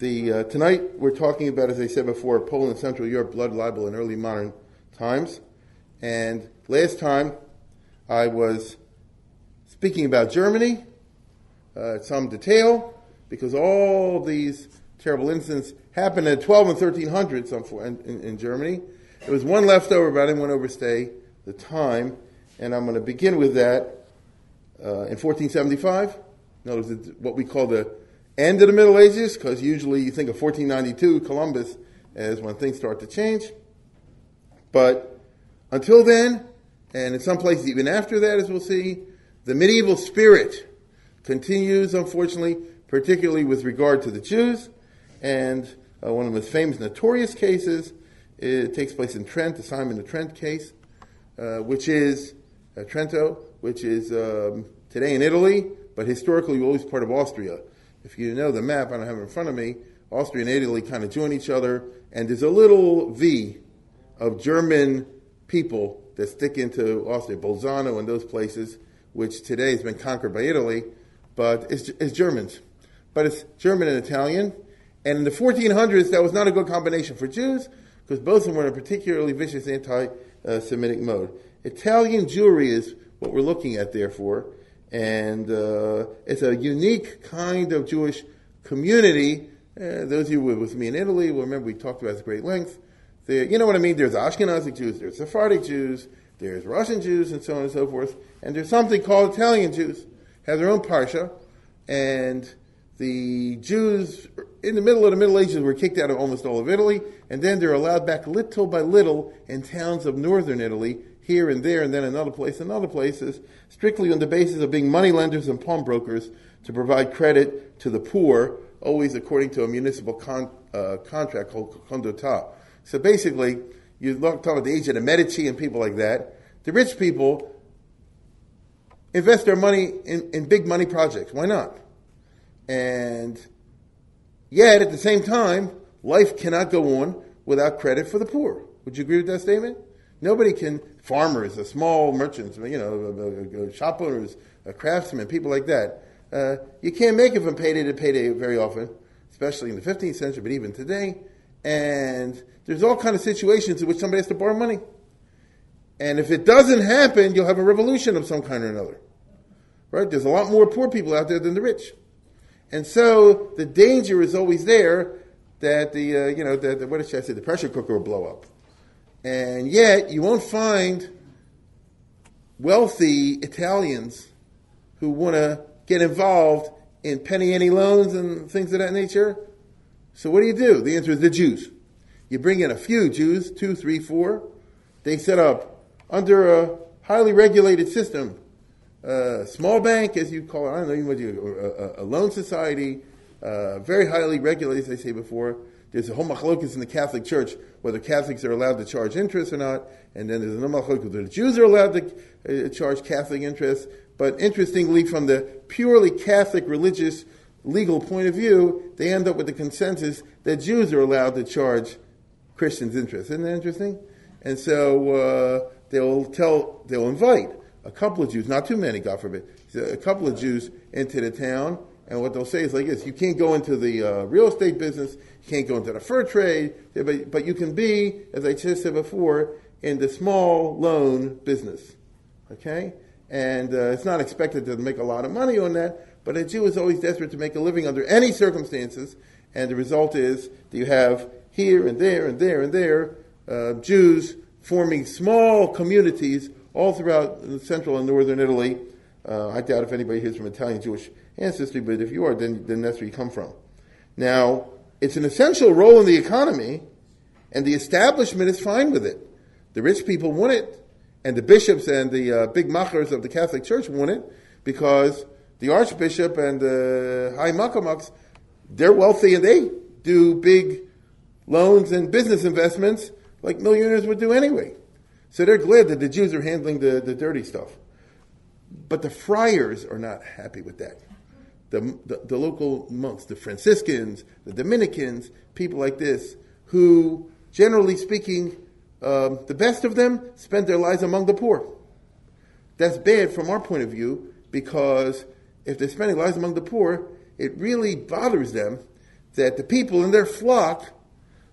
The uh, tonight we're talking about, as I said before, Poland and Central Europe blood libel in early modern times. And last time I was speaking about Germany, uh, some detail, because all these terrible incidents happened in 12 and 1300s in, in, in Germany. There was one left over, but I didn't want to overstay the time, and I'm going to begin with that uh, in 1475. Notice what we call the end of the Middle Ages, because usually you think of 1492, Columbus, as when things start to change. But until then, and in some places even after that, as we'll see, the medieval spirit continues, unfortunately, particularly with regard to the Jews. And uh, one of the most famous, notorious cases, it takes place in Trent, the Simon of Trent case, uh, which is uh, Trento, which is um, today in Italy, but historically always part of Austria. If you know the map, I don't have it in front of me, Austria and Italy kind of join each other, and there's a little V of German people that stick into Austria, Bolzano and those places, which today has been conquered by Italy, but it's, it's Germans. But it's German and Italian. And in the 1400s, that was not a good combination for Jews, because both of them were in a particularly vicious anti-Semitic uh, mode. Italian Jewry is what we're looking at, therefore, and uh, it's a unique kind of Jewish community. Uh, those of you who were with me in Italy will remember we talked about at great length. You know what I mean? There's Ashkenazic Jews, there's Sephardic Jews, there's Russian Jews, and so on and so forth. And there's something called Italian Jews, have their own parsha, and the Jews in the middle of the Middle Ages were kicked out of almost all of Italy, and then they're allowed back little by little in towns of northern Italy, here and there, and then another place, and other places, strictly on the basis of being money lenders and pawnbrokers to provide credit to the poor, always according to a municipal con, uh, contract called condotta. So basically, you talk about the age of the Medici and people like that. The rich people invest their money in, in big money projects. Why not? And yet, at the same time, life cannot go on without credit for the poor. Would you agree with that statement? Nobody can, farmers, uh, small merchants, you know, uh, uh, shop owners, craftsmen, people like that. Uh, you can't make it from payday to payday very often, especially in the 15th century, but even today. And there's all kind of situations in which somebody has to borrow money. And if it doesn't happen, you'll have a revolution of some kind or another. Right? There's a lot more poor people out there than the rich. And so the danger is always there that the, uh, you know, the, the, what should I say, the pressure cooker will blow up. And yet, you won't find wealthy Italians who want to get involved in penny ante loans and things of that nature. So what do you do? The answer is the Jews. You bring in a few Jews, two, three, four. They set up under a highly regulated system, a small bank, as you call it, I don't know even what you, a, a loan society, uh, very highly regulated, as I say before. There's a whole machlokas in the Catholic Church whether Catholics are allowed to charge interest or not, and then there's another machlokas whether Jews are allowed to uh, charge Catholic interest. But interestingly, from the purely Catholic religious legal point of view, they end up with the consensus that Jews are allowed to charge Christians' interest. Isn't that interesting? And so uh, they'll tell, they'll invite a couple of Jews, not too many, God forbid, a couple of Jews into the town. And what they'll say is like this: you can't go into the uh, real estate business, you can't go into the fur trade, but, but you can be, as I just said before, in the small loan business. Okay, and uh, it's not expected to make a lot of money on that, but a Jew is always desperate to make a living under any circumstances, and the result is that you have here and there and there and there uh, Jews forming small communities all throughout central and northern Italy. Uh, I doubt if anybody here is from Italian Jewish ancestry, but if you are, then, then that's where you come from. Now, it's an essential role in the economy, and the establishment is fine with it. The rich people want it, and the bishops and the uh, big machers of the Catholic Church want it, because the archbishop and the high makamaks they're wealthy and they do big loans and business investments like millionaires would do anyway. So they're glad that the Jews are handling the, the dirty stuff. But the friars are not happy with that. The, the, the, local monks, the Franciscans, the Dominicans, people like this, who, generally speaking, um, the best of them spend their lives among the poor. That's bad from our point of view because if they're spending lives among the poor, it really bothers them that the people in their flock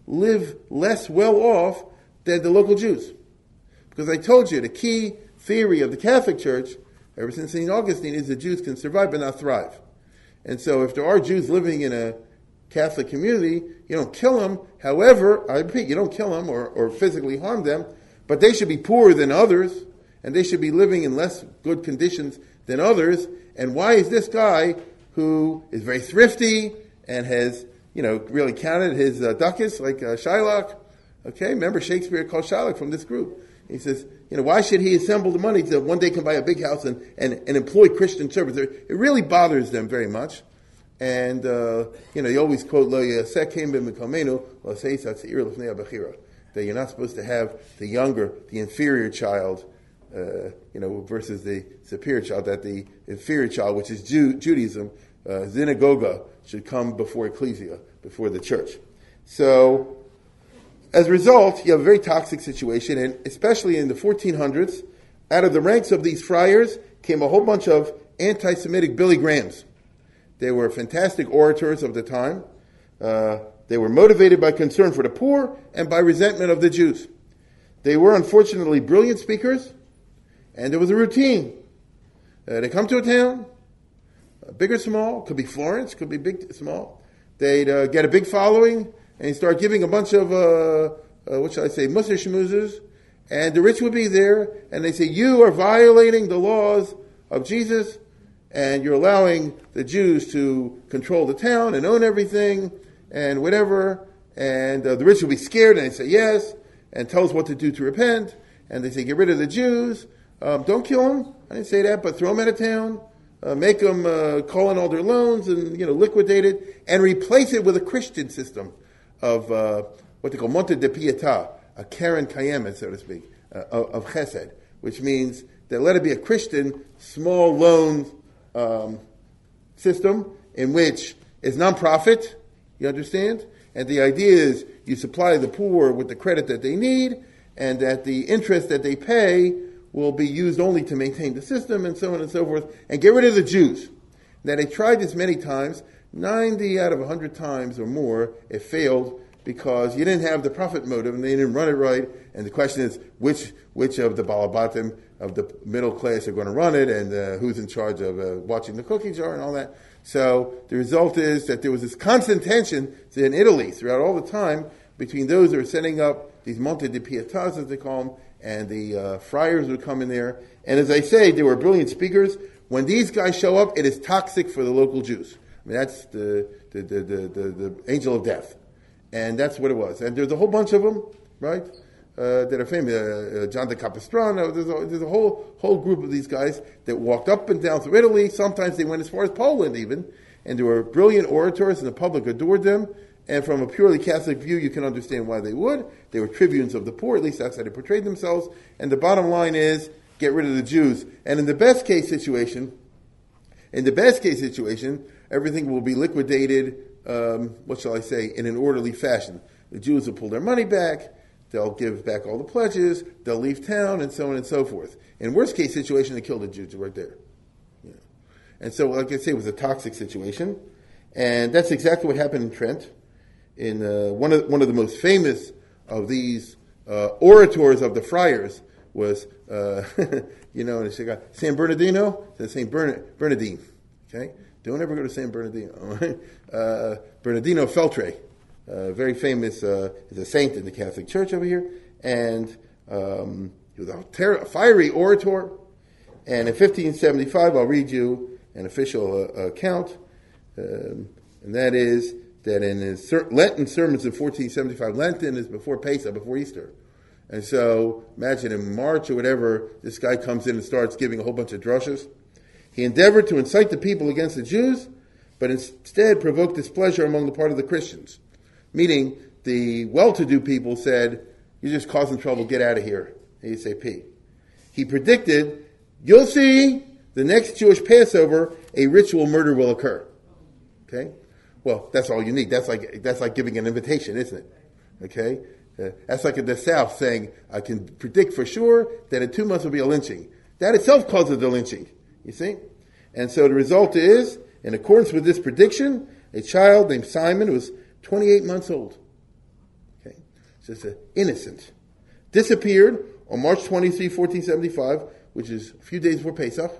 live less well off than the local Jews. Because I told you, the key theory of the Catholic Church, ever since St. Augustine, is that Jews can survive but not thrive. And so if there are Jews living in a Catholic community, you don't kill them. However, I repeat, you don't kill them or, or physically harm them, but they should be poorer than others, and they should be living in less good conditions than others. And why is this guy who is very thrifty and has, you know, really counted his uh, ducats like uh, Shylock? Okay, remember Shakespeare called Shylock from this group. He says, you know, why should he assemble the money to one day can buy a big house and, and, and employ Christian servants? It really bothers them very much. And, uh, you know, you always quote, Lo that you're not supposed to have the younger, the inferior child, uh, you know, versus the superior child, that the inferior child, which is Judaism, uh, synagogue, should come before ecclesia, before the church. So, as a result, you have a very toxic situation, and especially in the 1400s, out of the ranks of these friars came a whole bunch of anti Semitic Billy Grahams. They were fantastic orators of the time. Uh, they were motivated by concern for the poor and by resentment of the Jews. They were unfortunately brilliant speakers, and there was a routine. Uh, they come to a town, uh, big or small, could be Florence, could be big, small. They'd uh, get a big following and he start giving a bunch of, uh, uh, what shall I say, musser schmoozers, and the rich would be there, and they say, you are violating the laws of Jesus, and you're allowing the Jews to control the town and own everything and whatever. And uh, the rich will be scared and they say yes and tell us what to do to repent. And they say, get rid of the Jews. Um, don't kill them. I didn't say that, but throw them out of town. Uh, make them uh, call in all their loans and you know liquidate it and replace it with a Christian system of uh, what they call Monte de Pietà, a Keren Kayemet, so to speak, uh, of, Chesed, which means that let it be a Christian small loan um, system in which it's nonprofit, you understand? And the idea is you supply the poor with the credit that they need, and that the interest that they pay will be used only to maintain the system, and so on and so forth, and get rid of the Jews. Now, they tried this many times. 90 out of 100 times or more, it failed because you didn't have the profit motive and they didn't run it right. And the question is, which, which of the balabatim of the middle class are going to run it and uh, who's in charge of uh, watching the cookie jar and all that. So the result is that there was this constant tension in Italy throughout all the time between those who are setting up these Monte di Pietas, as they call them, and the uh, friars would come in there. And as I say, they were brilliant speakers. When these guys show up, it is toxic for the local Jews. I mean, that's the, the, the, the, angel of death. And that's what it was. And there's a whole bunch of them, right? uh, that are famous, uh, uh, John de Capistrano. There's a, there's a whole whole group of these guys that walked up and down through Italy. Sometimes they went as far as Poland, even, and they were brilliant orators, and the public adored them. And from a purely Catholic view, you can understand why they would. They were tribunes of the poor, at least that's how they portrayed themselves. And the bottom line is, get rid of the Jews. And in the best case situation, in the best case situation, everything will be liquidated. Um, what shall I say? In an orderly fashion. The Jews will pull their money back They'll give back all the pledges. They'll leave town, and so on and so forth. In worst case situation, they kill the Jews right there. Know. And so, like I say, it was a toxic situation, and that's exactly what happened in Trent. In uh, one of one of the most famous of these uh, orators of the friars was, uh, you know, San Bernardino, Saint Bernardine. Okay, don't ever go to San Bernardino. Uh, Bernardino Feltre uh, very famous, uh, is a saint in the Catholic Church over here, and um, he was a ter- fiery orator. And in 1575, I'll read you an official uh, account, um, and that is that in his Lenten sermons in 1475, Lenten is before Pesach, before Easter. And so imagine in March or whatever, this guy comes in and starts giving a whole bunch of drushes. He endeavored to incite the people against the Jews but instead provoked displeasure among the part of the Christians. Meaning, the well to do people said, You're just causing trouble, get out of here, ASAP. He predicted, You'll see the next Jewish Passover, a ritual murder will occur. Okay? Well, that's all you need. That's like, that's like giving an invitation, isn't it? Okay? Uh, that's like in the South saying, I can predict for sure that in two months will be a lynching. That itself causes the lynching. You see? And so the result is, in accordance with this prediction, a child named Simon was 28 months old. Okay? So it's innocent. Disappeared on March 23, 1475, which is a few days before Pesach.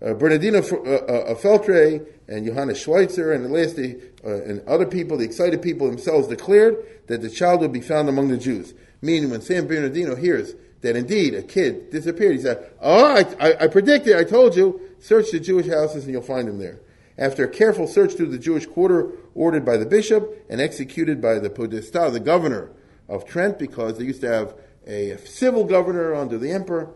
Uh, Bernardino uh, uh, Feltre and Johannes Schweitzer and lastly, uh, and other people, the excited people themselves declared that the child would be found among the Jews. Meaning when San Bernardino hears that indeed a kid disappeared, he said, oh, I, I, I predicted, I told you, search the Jewish houses and you'll find him there. After a careful search through the Jewish quarter ordered by the bishop and executed by the podesta, the governor of Trent, because they used to have a civil governor under the emperor,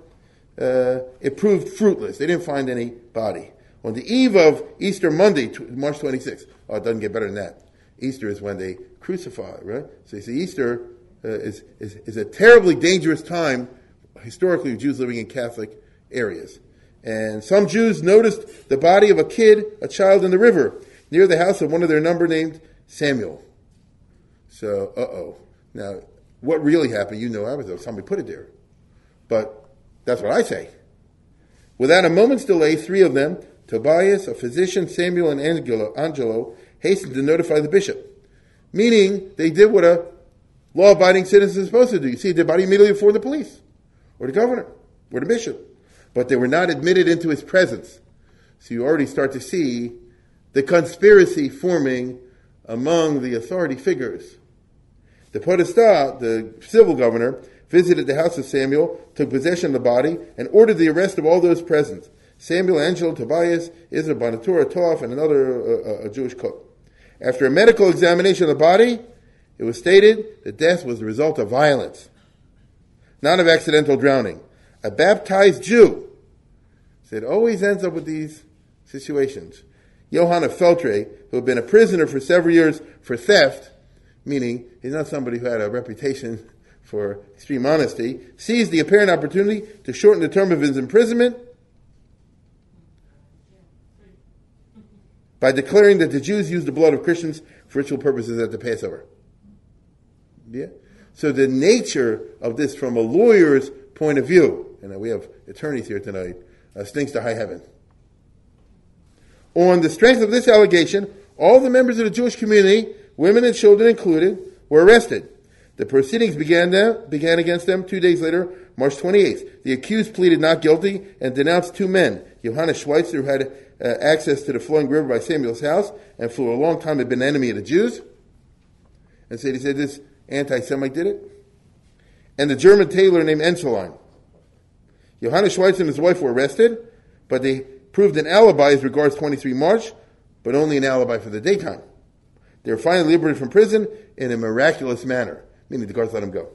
uh, it proved fruitless. They didn't find any body. On the eve of Easter Monday, March 26th, oh, it doesn't get better than that. Easter is when they crucify, right? So you see, Easter uh, is, is, is a terribly dangerous time, historically, Jews living in Catholic areas. And some Jews noticed the body of a kid, a child in the river, near the house of one of their number named Samuel. So, uh oh. Now, what really happened, you know, I was there. Somebody put it there. But that's what I say. Without a moment's delay, three of them, Tobias, a physician, Samuel, and Angelo, Angelo hastened to notify the bishop. Meaning, they did what a law abiding citizen is supposed to do. You see, they body immediately before the police, or the governor, or the bishop. But they were not admitted into his presence. So you already start to see the conspiracy forming among the authority figures. The podesta, the civil governor, visited the house of Samuel, took possession of the body, and ordered the arrest of all those present Samuel, Angelo, Tobias, Israel, Bonatura, Toaf, and another uh, uh, Jewish cook. After a medical examination of the body, it was stated that death was the result of violence, not of accidental drowning. A baptized Jew. So it always ends up with these situations. Johann of Feltre, who had been a prisoner for several years for theft, meaning he's not somebody who had a reputation for extreme honesty, seized the apparent opportunity to shorten the term of his imprisonment by declaring that the Jews used the blood of Christians for ritual purposes at the Passover. Yeah? So the nature of this from a lawyer's point of view, and we have attorneys here tonight, uh, stinks to high heaven. On the strength of this allegation, all the members of the Jewish community, women and children included, were arrested. The proceedings began, them, began against them two days later, March 28th. The accused pleaded not guilty and denounced two men, Johannes Schweitzer, who had uh, access to the flowing river by Samuel's house and for a long time had been an enemy of the Jews. And said, he said this anti-Semite did it. And the German tailor named Enscheline. Johannes Schweitzer and his wife were arrested, but they proved an alibi as regards 23 March, but only an alibi for the daytime. They were finally liberated from prison in a miraculous manner meaning the guards let them go.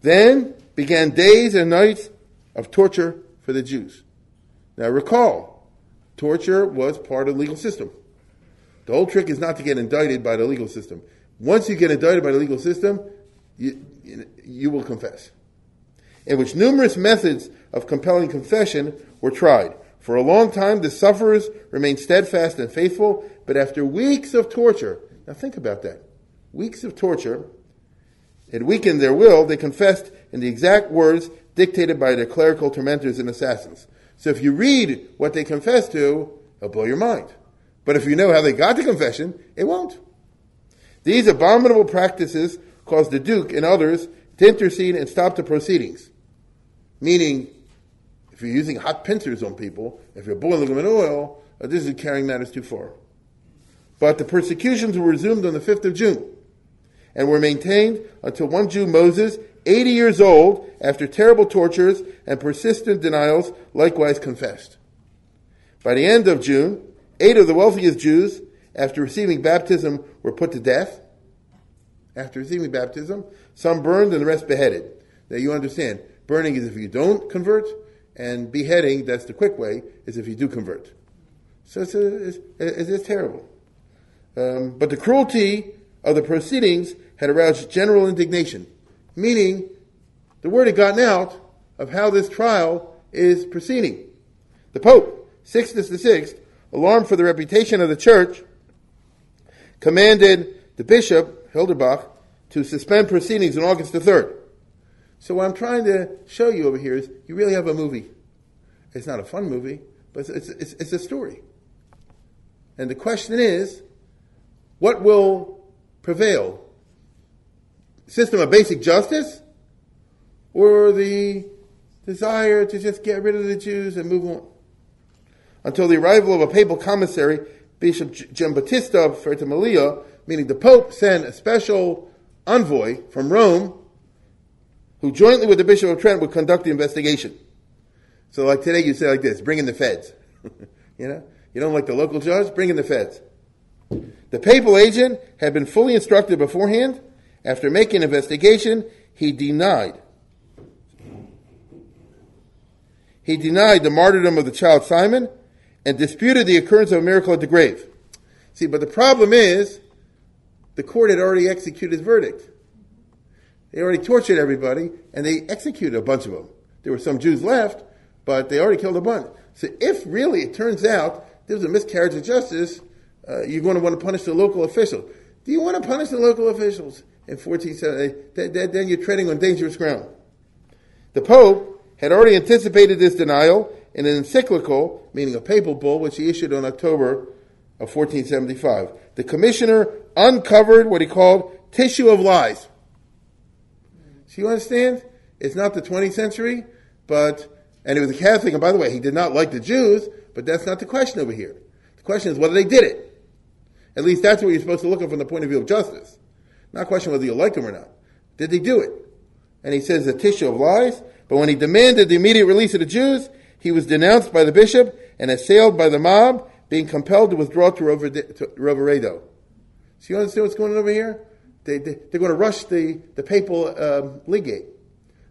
Then began days and nights of torture for the Jews. Now recall, torture was part of the legal system. The whole trick is not to get indicted by the legal system. Once you get indicted by the legal system, you, you will confess. In which numerous methods of compelling confession were tried. For a long time, the sufferers remained steadfast and faithful, but after weeks of torture, now think about that. Weeks of torture, it weakened their will, they confessed in the exact words dictated by their clerical tormentors and assassins. So if you read what they confessed to, it'll blow your mind. But if you know how they got the confession, it won't. These abominable practices caused the Duke and others to intercede and stop the proceedings. Meaning, if you're using hot pincers on people, if you're boiling them in oil, uh, this is carrying matters too far. But the persecutions were resumed on the 5th of June and were maintained until one Jew, Moses, 80 years old, after terrible tortures and persistent denials, likewise confessed. By the end of June, eight of the wealthiest Jews, after receiving baptism, were put to death. After receiving baptism, some burned and the rest beheaded. Now you understand, burning is if you don't convert, and beheading, that's the quick way, is if you do convert. So it's, a, it's, it's terrible. Um, but the cruelty of the proceedings had aroused general indignation, meaning the word had gotten out of how this trial is proceeding. The Pope, Sixtus VI, alarmed for the reputation of the church, commanded the bishop, Hinderbach, to suspend proceedings on August the 3rd. So what I'm trying to show you over here is you really have a movie. It's not a fun movie, but it's, it's, it's a story. And the question is, what will prevail? System of basic justice or the desire to just get rid of the Jews and move on? Until the arrival of a papal commissary, Bishop Giambattista of Ventimiglia, meaning the Pope sent a special envoy from Rome who jointly with the Bishop of Trent would conduct the investigation. So like today you say like this, bring in the feds. you know? You don't like the local judge? Bring in the feds. The papal agent had been fully instructed beforehand. After making investigation, he denied. He denied the martyrdom of the child Simon and disputed the occurrence of a miracle at the grave. See, but the problem is, the court had already executed his verdict. They already tortured everybody, and they executed a bunch of them. There were some Jews left, but they already killed a bunch. So if really it turns out there was a miscarriage of justice, uh, you're going to want to punish the local officials. Do you want to punish the local officials in 1470? Then you're treading on dangerous ground. The Pope had already anticipated this denial in an encyclical, meaning a papal bull, which he issued in October of 1475. The commissioner uncovered what he called tissue of lies. So you understand? It's not the 20th century, but, and he was a Catholic, and by the way, he did not like the Jews, but that's not the question over here. The question is whether they did it. At least that's what you're supposed to look at from the point of view of justice. Not question whether you like them or not. Did they do it? And he says a tissue of lies, but when he demanded the immediate release of the Jews, he was denounced by the bishop and assailed by the mob, being compelled to withdraw to Roveredo. So you understand what's going on over here? They, they, are going to rush the, the papal um, legate.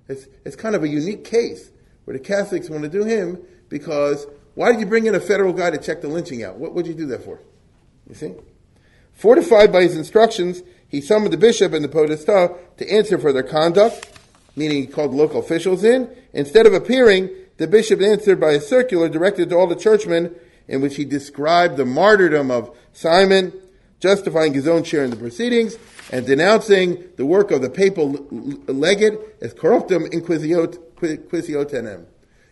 It's, it's kind of a unique case where the Catholics want to do him because why did you bring in a federal guy to check the lynching out? What would you do that for? You see? Fortified by his instructions, he summoned the bishop and the podesta to answer for their conduct, meaning he called local officials in. Instead of appearing, the bishop answered by a circular directed to all the churchmen in which he described the martyrdom of Simon, justifying his own share in the proceedings, and denouncing the work of the papal legate as corruptum inquisitionem,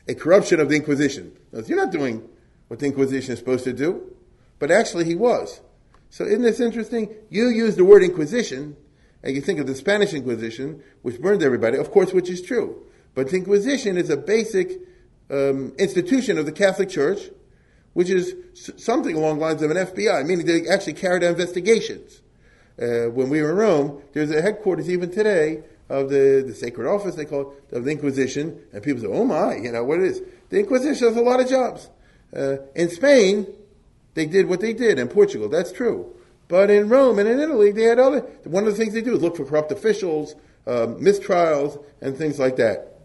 a corruption of the Inquisition. Now, you're not doing what the Inquisition is supposed to do, but actually he was. So isn't this interesting? You use the word Inquisition, and you think of the Spanish Inquisition, which burned everybody, of course, which is true. But the Inquisition is a basic um, institution of the Catholic Church, which is something along the lines of an FBI, meaning they actually carried out investigations. Uh, when we were in Rome, there's a headquarters even today of the, the sacred office, they call it, of the Inquisition, and people say, oh my, you know, what it is. The Inquisition has a lot of jobs. Uh, in Spain, they did what they did. In Portugal, that's true. But in Rome and in Italy, they had other, one of the things they do is look for corrupt officials, um, mistrials, and things like that.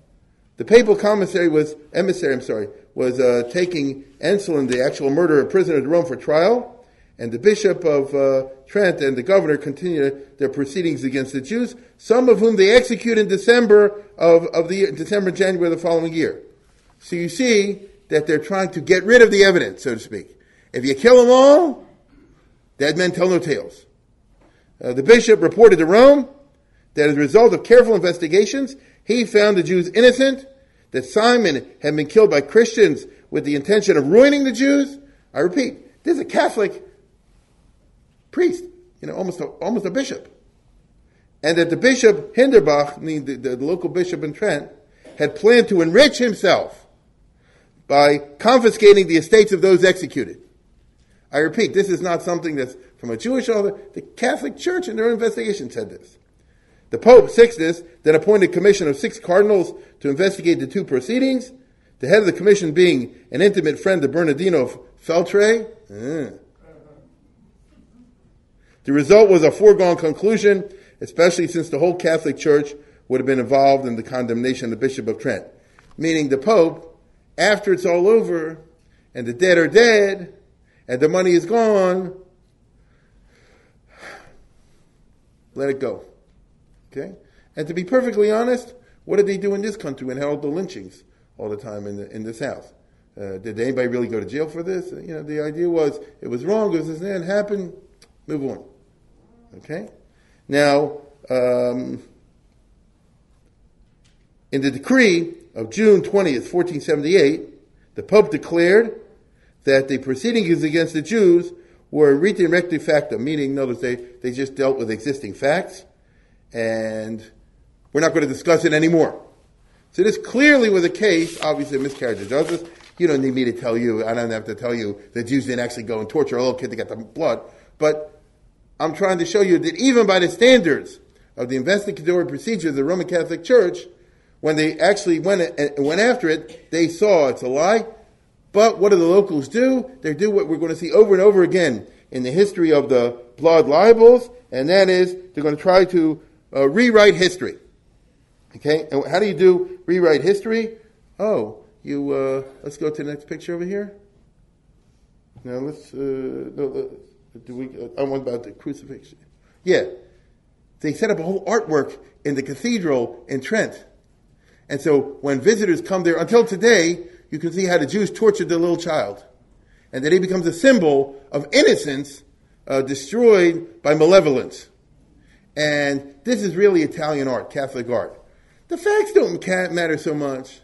The papal commissary was, emissary, I'm sorry, was uh, taking Anselm, the actual murderer, prisoner to Rome for trial, and the bishop of uh, Trent and the governor continued their proceedings against the Jews, some of whom they executed in December of, of the year, December, January of the following year. So you see that they're trying to get rid of the evidence, so to speak. If you kill them all, dead men tell no tales. Uh, the bishop reported to Rome that as a result of careful investigations, he found the Jews innocent, that Simon had been killed by Christians with the intention of ruining the Jews. I repeat, this is a Catholic priest, you know, almost a, almost a bishop. And that the bishop, Hinderbach, the, the, the local bishop in Trent, had planned to enrich himself by confiscating the estates of those executed. I repeat, this is not something that's from a Jewish author. The Catholic Church in their investigation said this. The Pope, Sixtus, then appointed a commission of six cardinals to investigate the two proceedings, the head of the commission being an intimate friend of Bernardino Feltre. Mm. The result was a foregone conclusion, especially since the whole Catholic Church would have been involved in the condemnation of the Bishop of Trent. Meaning the Pope, after it's all over and the dead are dead and the money is gone, let it go. Okay? And to be perfectly honest, what did they do in this country when held the lynchings all the time in the, in the South? Uh, did anybody really go to jail for this? You know, the idea was it was wrong, it was this and happened, move on. Okay? Now, um, in the decree of June 20th, 1478, the Pope declared that the proceedings against the Jews were rete recte facto, meaning, words, they, they just dealt with existing facts, and we're not going to discuss it anymore. So this clearly was a case, obviously, a miscarriage of justice. You don't need me to tell you, I don't have to tell you that Jews didn't actually go and torture a little kid to get the blood. But I'm trying to show you that even by the standards of the investigatory procedure of the Roman Catholic Church, when they actually went, went after it, they saw it's a lie. But what do the locals do? They do what we're going to see over and over again in the history of the blood libels, and that is they're going to try to uh, rewrite history. Okay, and how do you do rewrite history? Oh, you uh, let's go to the next picture over here. Now let's. Uh, no, do we? Uh, I want about the crucifixion. Yeah, they set up a whole artwork in the cathedral in Trent, and so when visitors come there, until today, you can see how the Jews tortured the little child, and that he becomes a symbol of innocence uh, destroyed by malevolence. And this is really Italian art, Catholic art. The facts don't matter so much.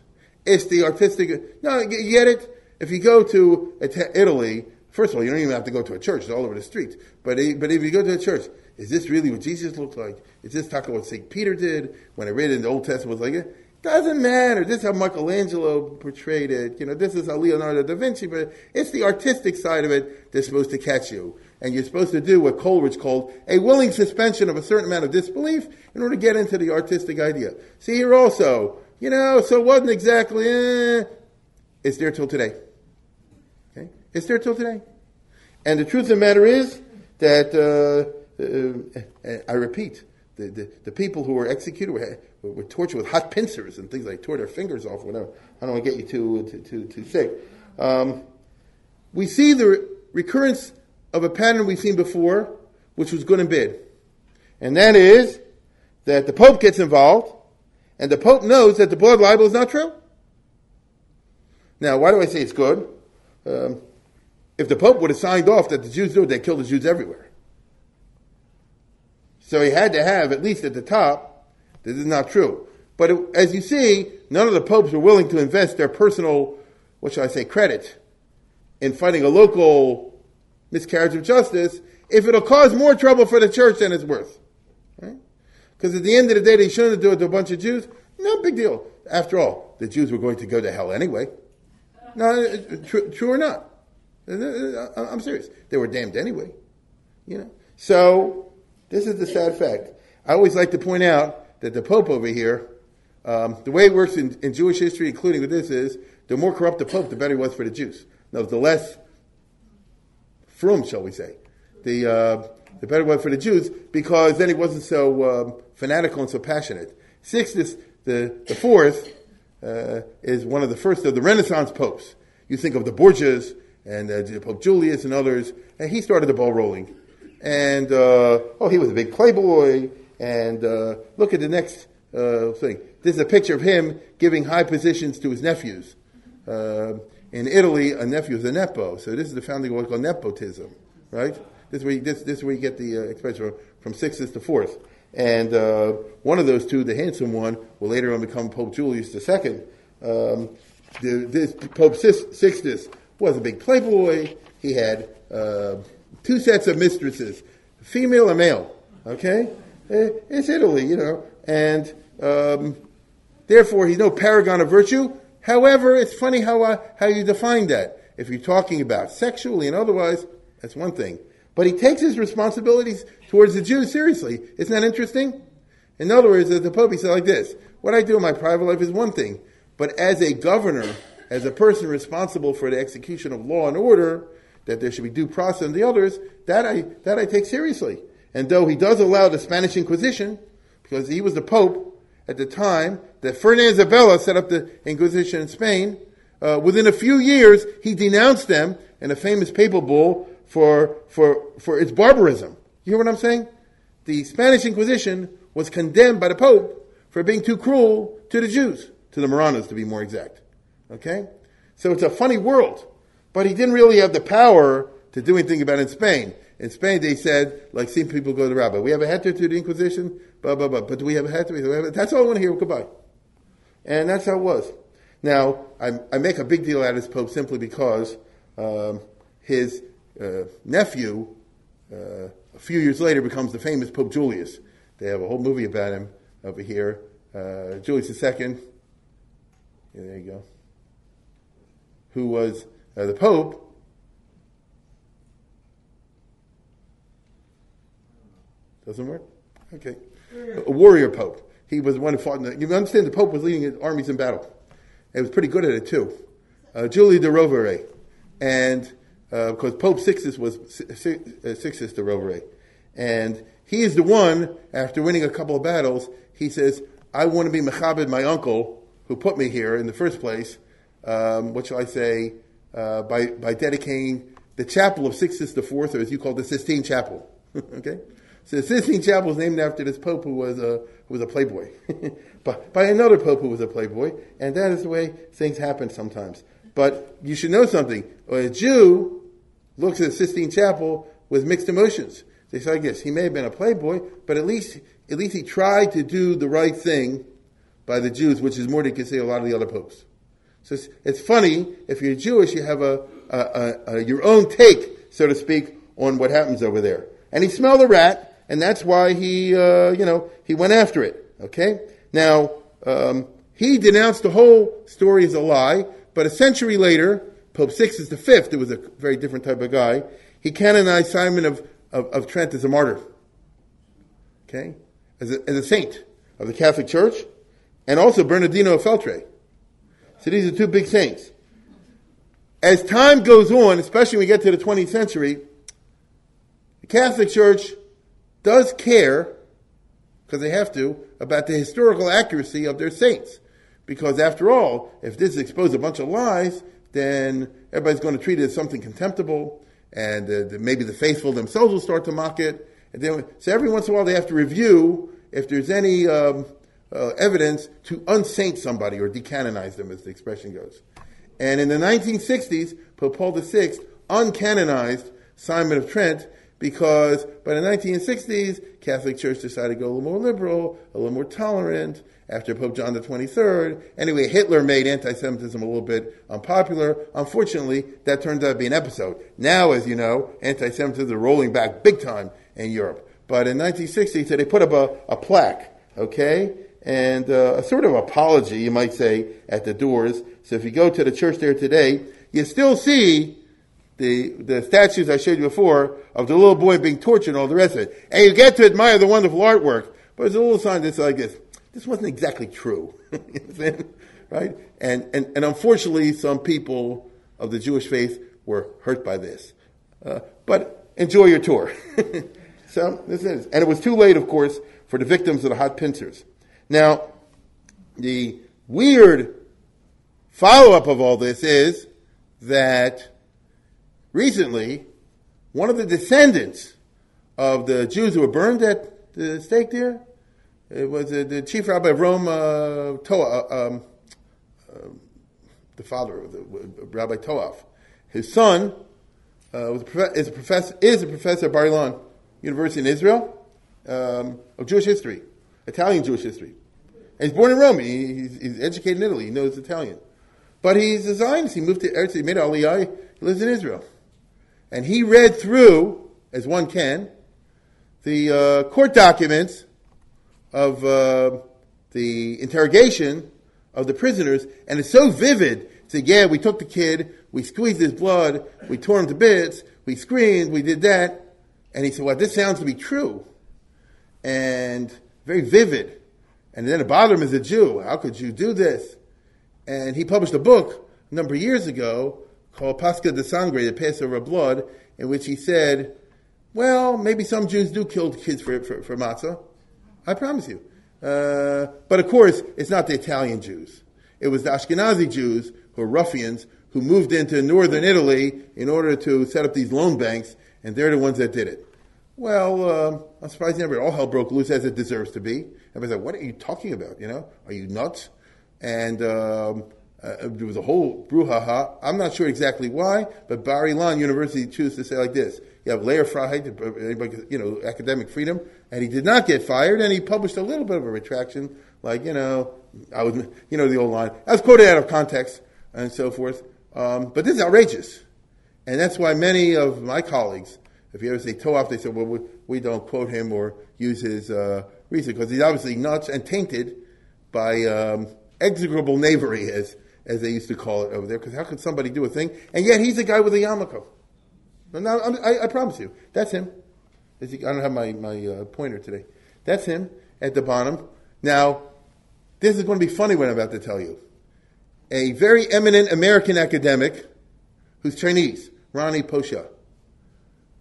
It's the artistic. No, you get it? If you go to Italy, first of all, you don't even have to go to a church. It's all over the streets. But, but if you go to a church, is this really what Jesus looked like? Is this talking what St. Peter did when I read in the Old Testament was like it? Doesn't matter. This is how Michelangelo portrayed it. You know, this is how Leonardo da Vinci, but it's the artistic side of it that's supposed to catch you. And you're supposed to do what Coleridge called a willing suspension of a certain amount of disbelief in order to get into the artistic idea. See here also, you know, so it wasn't exactly, eh, it's there till today. Okay? It's there till today. And the truth of the matter is that, uh, uh, I repeat, the, the, the, people who were executed were, were, tortured with hot pincers and things like tore their fingers off, whatever. I don't want to get you too, too, too, too sick. Um, we see the recurrence of a pattern we've seen before, which was good and bad. And that is that the Pope gets involved, and the Pope knows that the blood libel is not true. Now, why do I say it's good? Um, if the Pope would have signed off that the Jews do it, they kill the Jews everywhere. So he had to have, at least at the top, this is not true. But it, as you see, none of the popes were willing to invest their personal, what shall I say, credit in fighting a local miscarriage of justice if it'll cause more trouble for the church than it's worth. Because at the end of the day, they shouldn't do it to a bunch of Jews. No big deal. After all, the Jews were going to go to hell anyway. No, uh, true, true or not? Uh, uh, I'm serious. They were damned anyway. You know. So this is the sad fact. I always like to point out that the Pope over here, um, the way it works in, in, Jewish history, including with this, is the more corrupt the Pope, the better he was for the Jews. No, the less frum, shall we say, the uh, the better one for the Jews, because then he wasn't so um, fanatical and so passionate. Sixtus, the, the fourth, uh, is one of the first of the Renaissance popes. You think of the Borgias and uh, Pope Julius and others, and he started the ball rolling. And, uh, oh, he was a big playboy. And uh, look at the next uh, thing. This is a picture of him giving high positions to his nephews. In Italy, a nephew is a nepo. So this is the founding of what's called nepotism, right? This is where you, this, this you get the uh, expression from Sixtus the Fourth. And uh, one of those two, the handsome one, will later on become Pope Julius II. Um, the, this Pope Sixtus was a big playboy. He had uh, two sets of mistresses, female and male. Okay, eh, it's Italy, you know, and um, therefore he's no paragon of virtue. However, it's funny how uh, how you define that. If you're talking about sexually and otherwise, that's one thing. But he takes his responsibilities towards the Jews seriously. Isn't that interesting? In other words, the Pope, he said like this, what I do in my private life is one thing, but as a governor, as a person responsible for the execution of law and order, that there should be due process and the others, that I, that I take seriously. And though he does allow the Spanish Inquisition, because he was the Pope at the time that Ferdinand Isabella set up the Inquisition in Spain, uh, within a few years, he denounced them in a famous papal bull for, for, for its barbarism. You hear what I'm saying? The Spanish Inquisition was condemned by the Pope for being too cruel to the Jews, to the Marranos to be more exact. Okay? So it's a funny world. But he didn't really have the power to do anything about it in Spain. In Spain, they said, like, seeing people go to rabbi, we have a heter to the Inquisition, blah, blah, blah. But do we have a heter? That's all I want to hear. Goodbye. And that's how it was. Now, I, I make a big deal out of this Pope simply because um, his uh, nephew, uh, a few years later, becomes the famous Pope Julius. They have a whole movie about him over here. Uh, Julius II, yeah, there you go, who was uh, the Pope. Doesn't work? Okay. A warrior Pope. He was the one who fought in the, you understand the Pope was leading his armies in battle. He was pretty good at it too. Uh, Julie de Rovere. And, uh, because Pope Sixtus was, uh, Sixtus de Rovere. And he is the one, after winning a couple of battles, he says, I want to be Mechabed, my uncle, who put me here in the first place, um, what shall I say, uh, by, by dedicating the chapel of Sixtus IV, or as you call the Sistine Chapel. okay? So the Sistine Chapel was named after this pope who was a, who was a playboy. but by another pope who was a playboy, and that is the way things happen sometimes. But you should know something. A Jew looks at the Sistine Chapel with mixed emotions. They say, I guess he may have been a playboy, but at least at least he tried to do the right thing by the Jews, which is more than you can say a lot of the other popes. So it's, it's funny if you're Jewish, you have a, a, a, a, your own take, so to speak, on what happens over there. And he smelled a rat, and that's why he, uh, you know, he went after it. Okay. Now um, he denounced the whole story as a lie, but a century later, Pope Sixtus V, who was a very different type of guy, he canonized Simon of, of, of Trent as a martyr. Okay? As a, as a saint of the Catholic Church, and also Bernardino of Feltre. So these are two big saints. As time goes on, especially when we get to the 20th century, the Catholic Church does care, because they have to, about the historical accuracy of their saints. Because after all, if this exposes a bunch of lies, then everybody's going to treat it as something contemptible, and uh, maybe the faithful themselves will start to mock it. And then, so every once in a while they have to review if there's any um, uh, evidence to unsaint somebody or decanonize them, as the expression goes. And in the 1960s, Pope Paul VI uncanonized Simon of Trent because by the 1960s, Catholic Church decided to go a little more liberal, a little more tolerant after Pope John the 23rd. Anyway, Hitler made anti-Semitism a little bit unpopular. Unfortunately, that turned out to be an episode. Now, as you know, anti-Semitism is rolling back big time in Europe. But in 1960, so they put up a, a plaque, okay? And uh, a sort of apology, you might say, at the doors. So if you go to the church there today, you still see the, the statues I showed you before of the little boy being tortured and all the rest of it. And you get to admire the wonderful artwork, but there's a little sign that's like this. This wasn't exactly true. right? And, and, and unfortunately, some people of the Jewish faith were hurt by this. Uh, but enjoy your tour. so this is, and it was too late, of course, for the victims of the hot pincers. Now, the weird follow up of all this is that recently, one of the descendants of the Jews who were burned at the stake there, it was uh, the chief rabbi of Rome, uh, Toa, uh, um, uh, the father of the, Rabbi Toaf. His son uh, was a is, a professor, is a professor at Bar Ilan University in Israel um, of Jewish history, Italian Jewish history. And he's born in Rome. He, he's, he's, educated in Italy. He knows Italian. But he's a Zionist. He moved to Eretz. He made Aliyah. He lives in Israel. And he read through, as one can, the uh, court documents of uh, the interrogation of the prisoners, and it's so vivid. Say, yeah, we took the kid, we squeezed his blood, we tore him to bits, we screamed, we did that. And he said, well, this sounds to be true. And very vivid. And then it bothered him as a Jew. How could you do this? And he published a book a number of years ago called Pascha de Sangre, the Passover Blood, in which he said, well, maybe some Jews do kill kids for, for, for matzah. I promise you. Uh, but of course, it's not the Italian Jews. It was the Ashkenazi Jews who were ruffians who moved into northern Italy in order to set up these loan banks, and they're the ones that did it. Well, um, I'm surprised never all hell broke loose as it deserves to be. Everybody's like, what are you talking about? You know, are you nuts? And um, uh, there was a whole brouhaha. I'm not sure exactly why, but Bar Ilan University chose to say like this: You have Lehrfreiheit, you know, academic freedom, and he did not get fired, and he published a little bit of a retraction, like you know, I was, you know, the old line. I was quoted out of context and so forth. Um, but this is outrageous, and that's why many of my colleagues, if you ever say off, they say, well, we, we don't quote him or use his uh, reason because he's obviously nuts and tainted by um, execrable knavery, as as they used to call it over there. Because how could somebody do a thing? And yet he's a guy with a yarmulke. Now, I, I, promise you, that's him. I don't have my, my uh, pointer today. That's him at the bottom. Now, this is going to be funny what I'm about to tell you. A very eminent American academic who's Chinese, Ronnie Posha.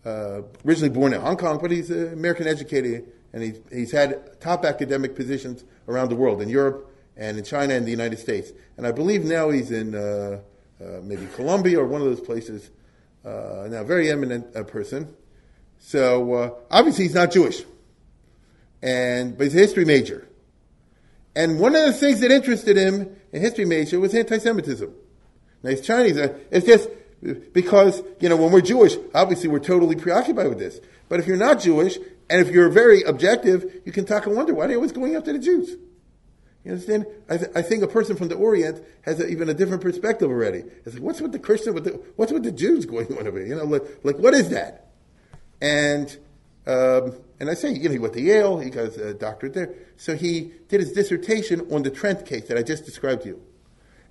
Uh, originally born in Hong Kong, but he's an American educator, and he's, he's had top academic positions around the world, in Europe, and in China and the United States. And I believe now he's in uh, uh, maybe Colombia or one of those places. Uh, now, very eminent uh, person. So uh, obviously he's not Jewish, and but he's a history major. And one of the things that interested him in history major was anti-Semitism. Now he's Chinese. Uh, it's just because you know when we're Jewish, obviously we're totally preoccupied with this. But if you're not Jewish, and if you're very objective, you can talk and wonder why are they always going after the Jews. You understand? I, th- I, think a person from the Orient has a, even a different perspective already. It's like, what's with the Christian, the, what's with the Jews going on over here? You know, like, like what is that? And, um, and I say, you know, he went to Yale, he got a doctorate there. So he did his dissertation on the Trent case that I just described to you.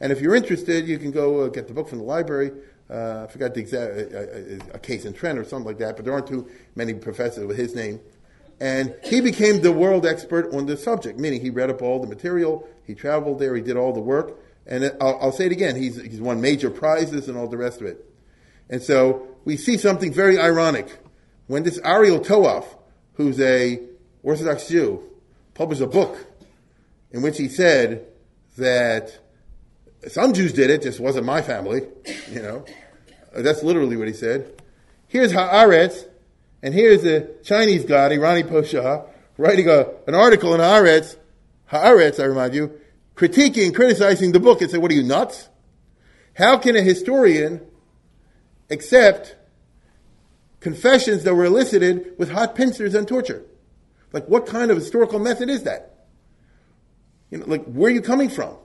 And if you're interested, you can go uh, get the book from the library. Uh, I forgot the exact, uh, uh a case in Trent or something like that, but there aren't too many professors with his name. And he became the world expert on the subject, meaning he read up all the material, he traveled there, he did all the work. And I'll, I'll say it again, he's, he's won major prizes and all the rest of it. And so we see something very ironic. When this Ariel Toaf, who's a Orthodox Jew, published a book in which he said that some Jews did it, just wasn't my family, you know. That's literally what he said. Here's Haaretz, and here's a Chinese guy, Irani Posha, writing a, an article in Haaretz, Haaretz, I remind you, critiquing, criticizing the book and say, what are you, nuts? How can a historian accept confessions that were elicited with hot pincers and torture? Like, what kind of historical method is that? You know, like, where are you coming from?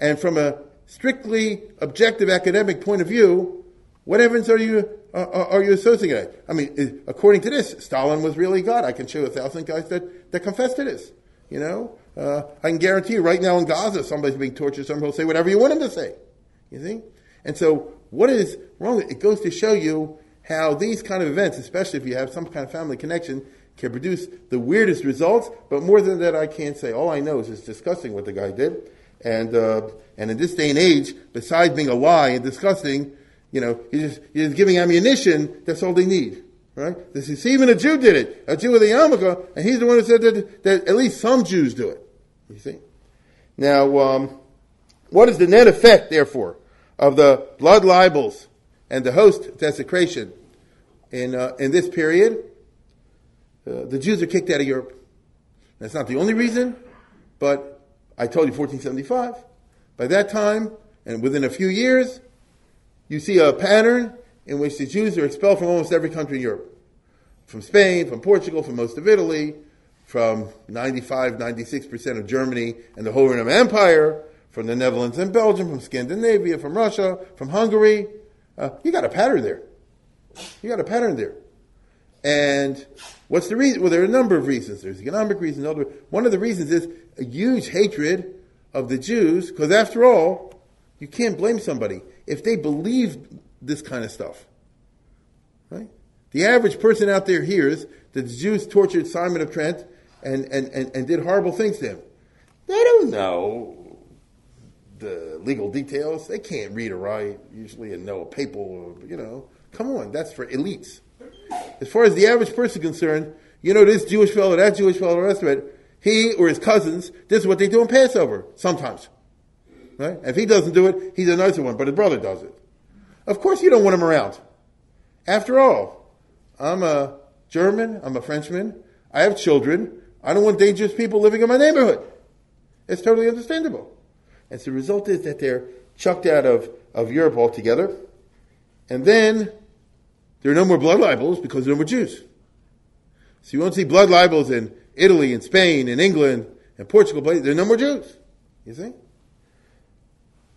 And from a strictly objective academic point of view, what evidence are you uh, are you associating it? I mean, according to this, Stalin was really God. I can show a thousand guys that, that confess to this. You know, uh, I can guarantee you right now in Gaza, somebody's being tortured. Somebody will say whatever you want him to say. You see? And so, what is wrong? It goes to show you how these kind of events, especially if you have some kind of family connection, can produce the weirdest results. But more than that, I can't say. All I know is it's disgusting what the guy did. And, uh, and in this day and age, besides being a lie and disgusting, you know, he's just, giving ammunition. That's all they need. Right? This is, even a Jew did it. A Jew with a yarmulke, and he's the one who said that, that at least some Jews do it. You see? Now, um, what is the net effect, therefore, of the blood libels and the host desecration in, uh, in this period? Uh, the Jews are kicked out of Europe. That's not the only reason, but I told you 1475. By that time, and within a few years, you see a pattern in which the Jews are expelled from almost every country in Europe. From Spain, from Portugal, from most of Italy, from 95, 96% of Germany and the whole Roman Empire, from the Netherlands and Belgium, from Scandinavia, from Russia, from Hungary. Uh, you got a pattern there. You got a pattern there. And what's the reason? Well, there are a number of reasons. There's economic reasons. One of the reasons is a huge hatred of the Jews, because after all, you can't blame somebody if they believe this kind of stuff. Right? The average person out there hears that the Jews tortured Simon of Trent and, and, and, and did horrible things to him. They don't know the legal details. They can't read or write usually and know a papal, you know. Come on, that's for elites. As far as the average person concerned, you know, this Jewish fellow, that Jewish fellow, the rest of it, he or his cousins, this is what they do in Passover, sometimes. Right? If he doesn't do it, he's a nicer one, but his brother does it. Of course you don't want him around. After all, I'm a German, I'm a Frenchman, I have children, I don't want dangerous people living in my neighborhood. It's totally understandable. And so the result is that they're chucked out of, of Europe altogether. And then there are no more blood libels because there are no more Jews. So you won't see blood libels in Italy and Spain and England and Portugal, but there are no more Jews. You see?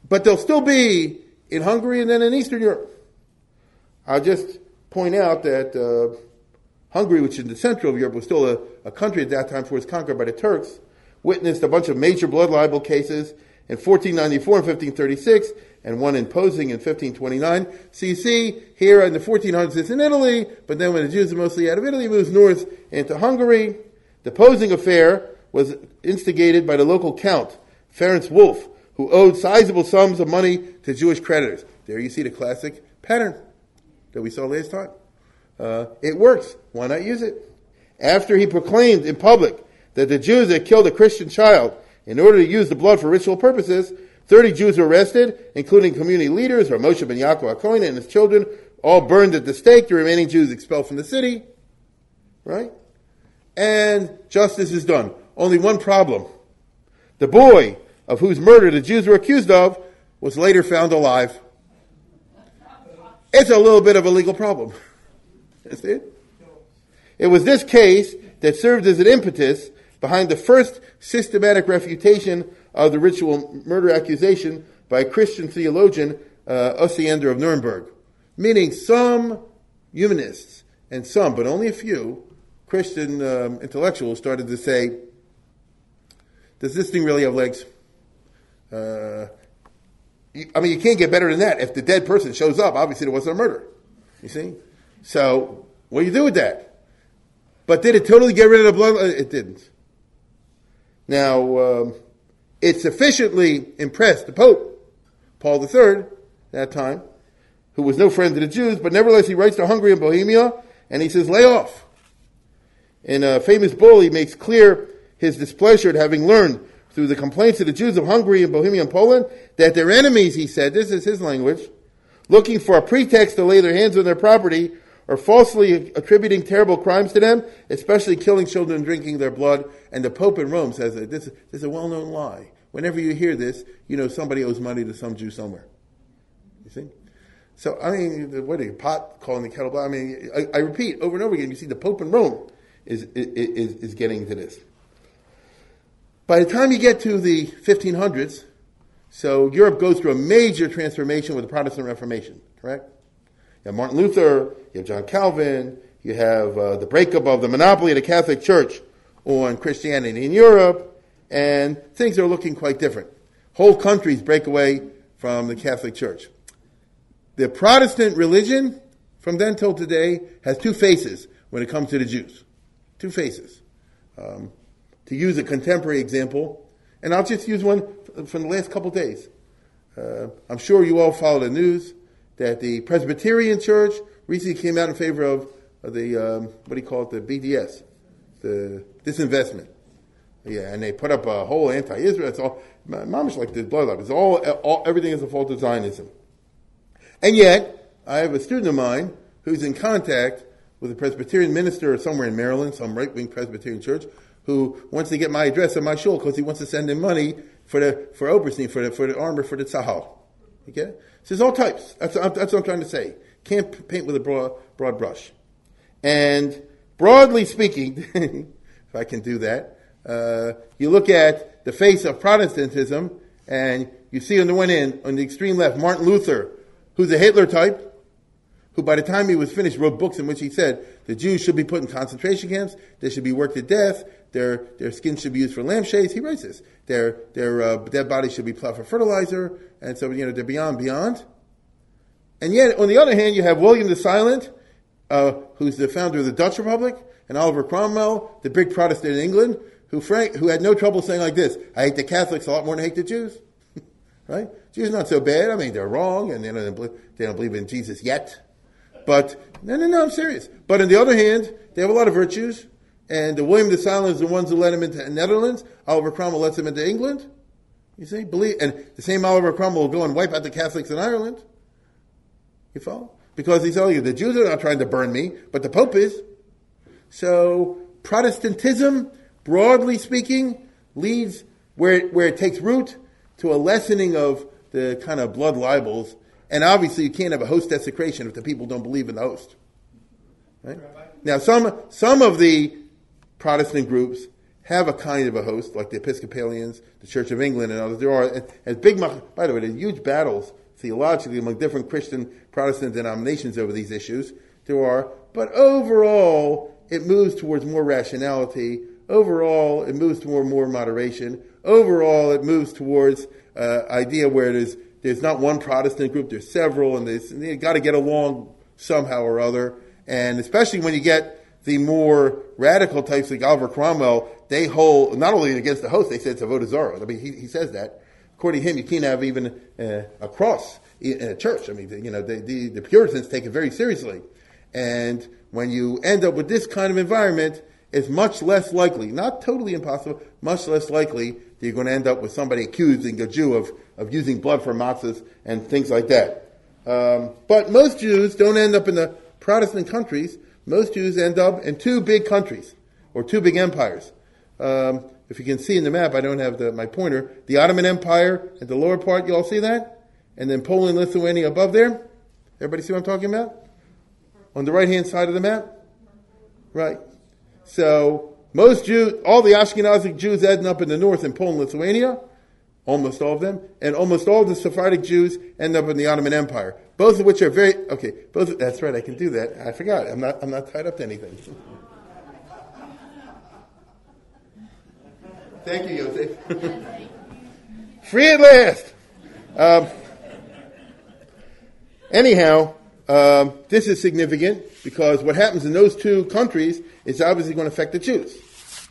But they'll still be in Hungary and then in Eastern Europe. I'll just point out that uh, Hungary, which is in the central of Europe, was still a, a country at that time before it was conquered by the Turks, witnessed a bunch of major blood libel cases in 1494 and 1536, and one in Pösing in 1529. So you see here in the 1400s it's in Italy, but then when the Jews are mostly out of Italy, moves north into Hungary. The Pösing affair was instigated by the local count, Ferenc Wolf, who owed sizable sums of money to Jewish creditors. There you see the classic pattern that we saw last time. Uh, it works. Why not use it? After he proclaimed in public that the Jews had killed a Christian child in order to use the blood for ritual purposes, 30 Jews were arrested, including community leaders, or Moshe ben Yaakov HaKohen and his children, all burned at the stake, the remaining Jews expelled from the city. Right? And justice is done. Only one problem. The boy of whose murder the Jews were accused of was later found alive. It's a little bit of a legal problem. That's it. It was this case that served as an impetus behind the first systematic refutation of the ritual murder accusation by Christian theologian, uh, Osiander of Nuremberg. Meaning some humanists and some, but only a few, Christian um, intellectuals started to say, does this thing really have legs? Uh, I mean, you can't get better than that. If the dead person shows up, obviously there wasn't a murder. You see? So, what do you do with that? But did it totally get rid of the blood? Uh, it didn't. Now, um, it sufficiently impressed the Pope, Paul III, that time, who was no friend to the Jews, but nevertheless he writes to Hungary and Bohemia, and he says, lay off. In a famous bull, he makes clear his displeasure at having learned through the complaints of the Jews of Hungary and Bohemia and Poland that their enemies, he said, this is his language, looking for a pretext to lay their hands on their property, or falsely attributing terrible crimes to them, especially killing children and drinking their blood. And the Pope in Rome says that this, this is a well-known lie. Whenever you hear this, you know somebody owes money to some Jew somewhere. You see? So, I mean, what are you, pot calling the kettle black? I mean, I, I, repeat over and over again, you see the Pope in Rome is, is, is getting to this. By the time you get to the 1500s, so Europe goes through a major transformation with the Protestant Reformation, correct? You have Martin Luther, you have John Calvin, you have uh, the breakup of the monopoly of the Catholic Church on Christianity in Europe, and things are looking quite different. Whole countries break away from the Catholic Church. The Protestant religion, from then till today, has two faces when it comes to the Jews. Two faces. Um, to use a contemporary example, and I'll just use one from the last couple days. Uh, I'm sure you all follow the news that the Presbyterian Church recently came out in favor of, of the, um, what do you call it, the BDS, the disinvestment. Yeah, and they put up a whole anti-Israel. It's all, mamish like the blood It's all, all, everything is a fault of Zionism. And yet, I have a student of mine who's in contact with a Presbyterian minister somewhere in Maryland, some right-wing Presbyterian church, who wants to get my address and my shul because he wants to send him money for the, for Oberstein, for the, for the armor, for the Tzahal. Okay? So there's all types. That's, that's what I'm trying to say. Can't paint with a broad, broad brush. And broadly speaking, if I can do that, uh, you look at the face of Protestantism, and you see on the one end, on the extreme left, Martin Luther, who's a Hitler type, who by the time he was finished wrote books in which he said the Jews should be put in concentration camps, they should be worked to death, their, their skin should be used for lampshades. He writes this. Their, their uh, dead bodies should be plowed for fertilizer, and so, you know, they're beyond, beyond. And yet, on the other hand, you have William the Silent, uh, who's the founder of the Dutch Republic, and Oliver Cromwell, the big Protestant in England, who, frank, who had no trouble saying like this, I hate the Catholics a lot more than I hate the Jews. right? Jews not so bad. I mean, they're wrong, and they don't, they don't believe in Jesus yet. But, no, no, no, I'm serious. But on the other hand, they have a lot of virtues, and the William the Silent is the ones who let him into the Netherlands. Oliver Cromwell lets him into England. You see, believe, and the same Oliver Cromwell will go and wipe out the Catholics in Ireland. You follow? Because he's telling you the Jews are not trying to burn me, but the Pope is. So Protestantism, broadly speaking, leads where where it takes root to a lessening of the kind of blood libels. And obviously, you can't have a host desecration if the people don't believe in the host. Right? Now, some some of the Protestant groups have a kind of a host, like the Episcopalians, the Church of England, and others. There are as big, by the way, there's huge battles theologically among different Christian Protestant denominations over these issues. There are, but overall, it moves towards more rationality. Overall, it moves toward more moderation. Overall, it moves towards uh, idea where there's there's not one Protestant group, there's several, and they've got to get along somehow or other. And especially when you get the more radical types like Oliver Cromwell, they hold not only against the host, they said it's a avodah I mean, he, he says that. According to him, you can't have even uh, a cross in a church. I mean, you know, the, the, the Puritans take it very seriously. And when you end up with this kind of environment, it's much less likely, not totally impossible, much less likely that you're going to end up with somebody accusing a Jew of, of using blood for matzahs and things like that. Um, but most Jews don't end up in the Protestant countries. Most Jews end up in two big countries, or two big empires. Um, if you can see in the map, I don't have the, my pointer, the Ottoman Empire at the lower part, you all see that? And then Poland, Lithuania above there. Everybody see what I'm talking about? On the right hand side of the map? Right. So, most Jews, all the Ashkenazic Jews end up in the north in Poland, Lithuania. Almost all of them. And almost all the Sephardic Jews end up in the Ottoman Empire. Both of which are very, okay, both, that's right, I can do that. I forgot. I'm not, I'm not tied up to anything. Thank you, Yosef. Free at last. Um, anyhow, um, this is significant because what happens in those two countries is obviously going to affect the Jews.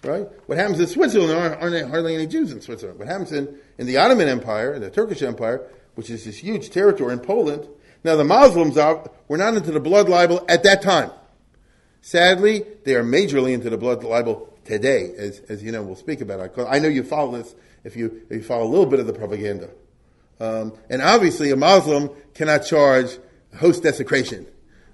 Right? What happens in Switzerland, there aren't, aren't hardly any Jews in Switzerland. What happens in, in the Ottoman Empire, in the Turkish Empire, which is this huge territory in Poland, now the Muslims are, were not into the blood libel at that time. Sadly, they are majorly into the blood libel today, as, as you know, we'll speak about it. I know you follow this if you, if you follow a little bit of the propaganda. Um, and obviously, a Muslim cannot charge host desecration.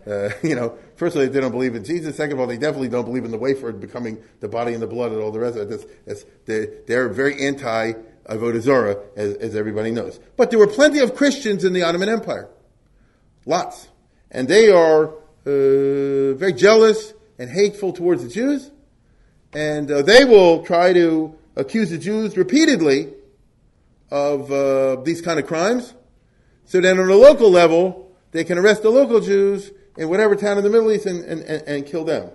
Uh, you know, first of all, they don't believe in Jesus. Second of all, they definitely don't believe in the wafer becoming the body and the blood and all the rest of it. That's, they're, they're, very anti Avodah as, as everybody knows. But there were plenty of Christians in the Ottoman Empire. Lots. And they are uh, very jealous and hateful towards the Jews and uh, they will try to accuse the Jews repeatedly of uh, these kind of crimes. So then on a local level, they can arrest the local Jews in whatever town in the Middle East and, and, and, and kill them.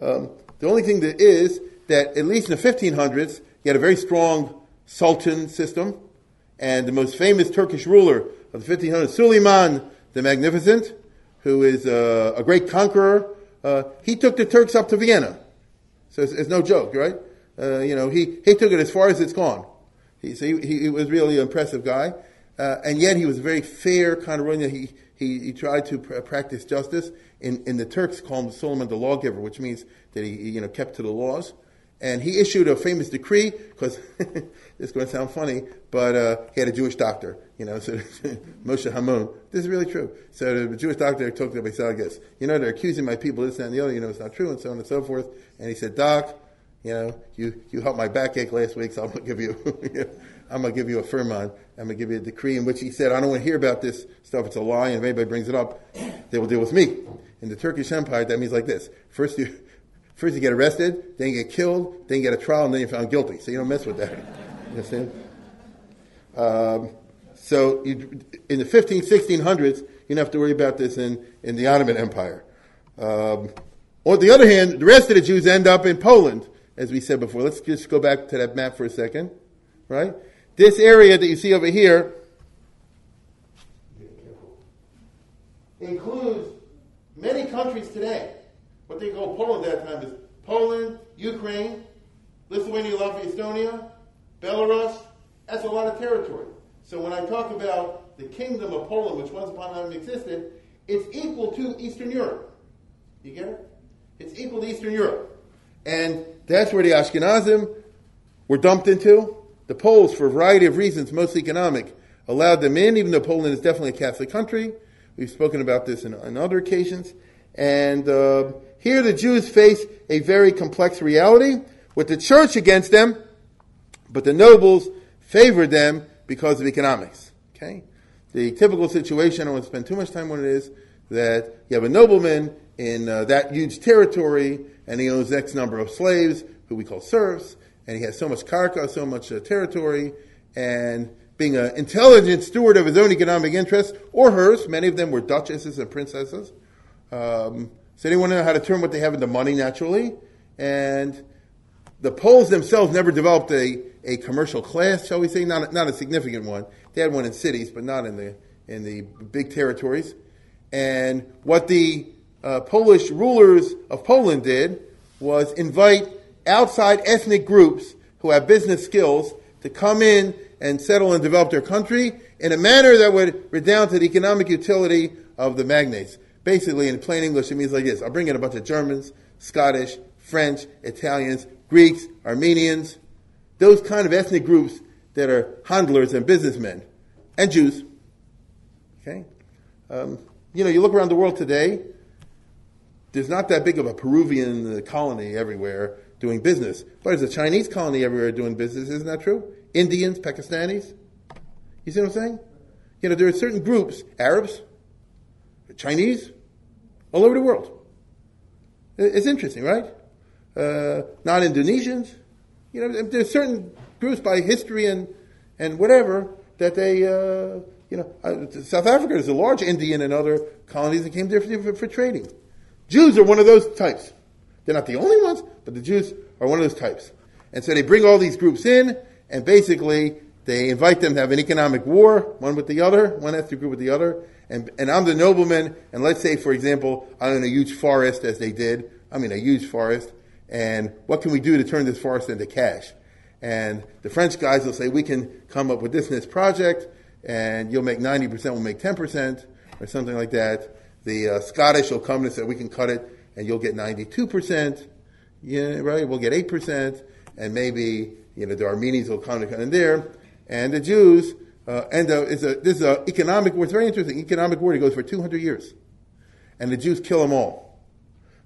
Um, the only thing that is that at least in the 1500s, you had a very strong sultan system, and the most famous Turkish ruler of the 1500s, Suleiman the Magnificent, who is uh, a great conqueror, uh, he took the Turks up to Vienna. So it's, it's no joke, right? Uh, you know, he, he took it as far as it's gone. He, so he, he was really an impressive guy. Uh, and yet he was a very fair kind of ruler. He, he, he tried to pr- practice justice. In, in the Turks, called Suleiman the lawgiver, which means that he, you know, kept to the laws. And he issued a famous decree, because this is going to sound funny, but uh, he had a Jewish doctor, you know, so Moshe Hamon. This is really true. So the Jewish doctor talked to him, he said, I guess, you know, they're accusing my people, this, that, and the other, you know, it's not true, and so on and so forth. And he said, Doc, you know, you, you helped my backache last week, so I'm going to give you, I'm going to give you a firman. I'm going to give you a decree in which he said, I don't want to hear about this stuff. It's a lie. And if anybody brings it up, they will deal with me. In the Turkish Empire, that means like this. First you, first you get arrested, then you get killed, then you get a trial, and then you're found guilty. So you don't mess with that. You understand? Um, so you, in the 15, 1600s, you don't have to worry about this in, in the Ottoman Empire. Um, on the other hand, the rest of the Jews end up in Poland, as we said before. Let's just go back to that map for a second, right? This area that you see over here includes many countries today. What they call Poland at that time is Poland, Ukraine, Lithuania, Latvia, Estonia, Belarus. That's a lot of territory. So when I talk about the kingdom of Poland, which once upon a time existed, it's equal to Eastern Europe. You get it? It's equal to Eastern Europe. And that's where the Ashkenazim were dumped into. The Poles, for a variety of reasons, mostly economic, allowed them in, even though Poland is definitely a Catholic country. We've spoken about this in, on other occasions. And uh, here the Jews face a very complex reality with the church against them, but the nobles favored them because of economics. Okay? The typical situation, I to spend too much time on it, is that you have a nobleman in uh, that huge territory, and he owns X number of slaves, who we call serfs, and he has so much karka, so much uh, territory, and being an intelligent steward of his own economic interests, or hers, many of them were duchesses and princesses. Um, so anyone know how to turn what they have into money naturally? And the Poles themselves never developed a, a commercial class, shall we say, not a, not a significant one. They had one in cities, but not in the in the big territories. And what the uh, Polish rulers of Poland did was invite outside ethnic groups who have business skills to come in and settle and develop their country in a manner that would redound to the economic utility of the magnates. Basically, in plain English, it means like this. I'll bring in a bunch of Germans, Scottish, French, Italians, Greeks, Armenians, those kind of ethnic groups that are handlers and businessmen, and Jews. Okay? Um, you know, you look around the world today, there's not that big of a Peruvian colony everywhere doing business. But there's a Chinese colony everywhere doing business, isn't that true? Indians, Pakistanis. You see what I'm saying? You know, there are certain groups, Arabs, Chinese, all over the world. It's interesting, right? Uh, not Indonesians. You know, there's certain groups by history and, and whatever that they, uh, you know, uh, South Africa is a large Indian and other colonies that came there for, for, for trading. Jews are one of those types. They're not the only ones, but the Jews are one of those types. And so they bring all these groups in, and basically they invite them to have an economic war, one with the other, one ethnic group with the other. And, and I'm the nobleman, and let's say, for example, I'm in a huge forest, as they did. I mean, a huge forest. And what can we do to turn this forest into cash? And the French guys will say, we can come up with this and this project, and you'll make 90%, we'll make 10%, or something like that. The uh, Scottish will come and say, we can cut it, and you'll get 92%. Yeah, right? We'll get 8%, and maybe, you know, the Armenians will come in there, and the Jews, uh, and uh, it's a, this is an economic war, it's very interesting, economic war, it goes for 200 years. And the Jews kill them all.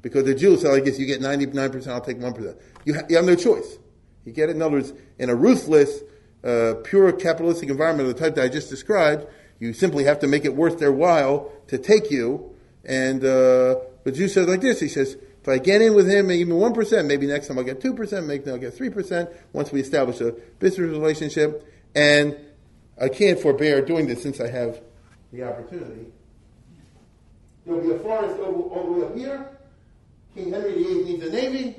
Because the Jews say, I guess you get 99%, I'll take 1%. You, ha- you have no choice. You get it? In other words, in a ruthless, uh, pure capitalistic environment of the type that I just described, you simply have to make it worth their while to take you. And uh, the Jew says like this, he says, if I get in with him even 1%, maybe next time I'll get 2%, maybe I'll get 3%, once we establish a business relationship. And I can't forbear doing this since I have the opportunity. There'll be a forest all, all the way up here. King Henry VIII needs a navy.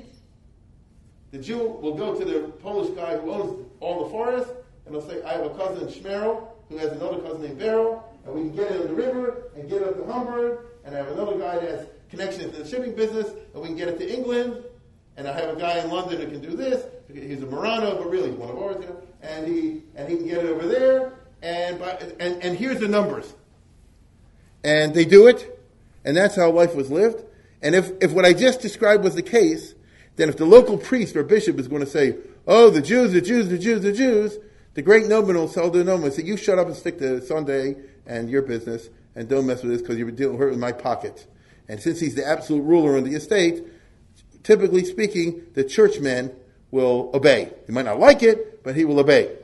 The Jew will go to the Polish guy who owns all the forest, and he'll say, I have a cousin, Schmerl, who has another cousin named Beryl, and we can get it on the river and get up to Hamburg, and I have another guy that has connections in the shipping business, and we can get it to England, and I have a guy in London who can do this. He's a Marrano, but really he's one of ours, you know, and he, and he can get it over there, and, by, and, and here's the numbers. And they do it, and that's how life was lived. And if, if what I just described was the case, then if the local priest or bishop is going to say, oh, the Jews, the Jews, the Jews, the Jews, the great nobleman will tell the nobleman, say, you shut up and stick to Sunday and your business, and don't mess with this because you're dealing with my pocket. And since he's the absolute ruler in the estate, typically speaking, the churchman will obey. He might not like it, but he will obey.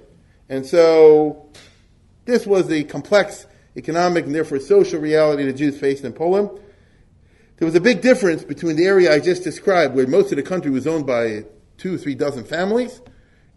And so, this was the complex economic and therefore social reality the Jews faced in Poland. There was a big difference between the area I just described, where most of the country was owned by two or three dozen families,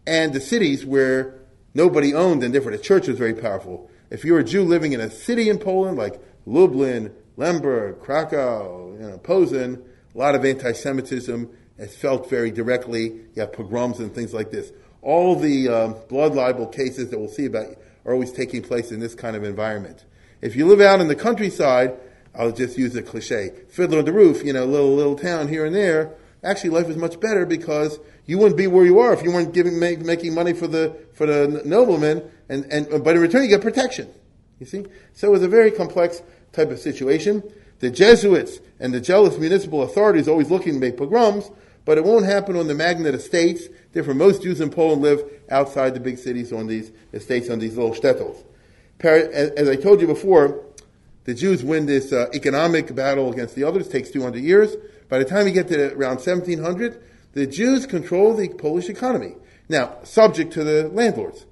and the cities where nobody owned, and therefore the church was very powerful. If you're a Jew living in a city in Poland, like Lublin, Lemberg, Krakow, you know, Posen, a lot of anti-Semitism is felt very directly. You have pogroms and things like this. All the um, blood libel cases that we'll see about are always taking place in this kind of environment. If you live out in the countryside, I'll just use a cliche. Fiddler on the roof, you know, little little town here and there. Actually, life is much better because you wouldn't be where you are if you weren't giving make, making money for the for the nobleman, and and but in return you get protection. You see, so it was a very complex type of situation. The Jesuits and the jealous municipal authorities always looking to make pogroms, but it won't happen on the Magnate estates. Therefore, most Jews in Poland live outside the big cities on these estates on these little shtetls. As I told you before, the Jews win this uh, economic battle against the others, takes 200 years. By the time you get to around 1700, the Jews control the Polish economy. Now, subject to the landlords,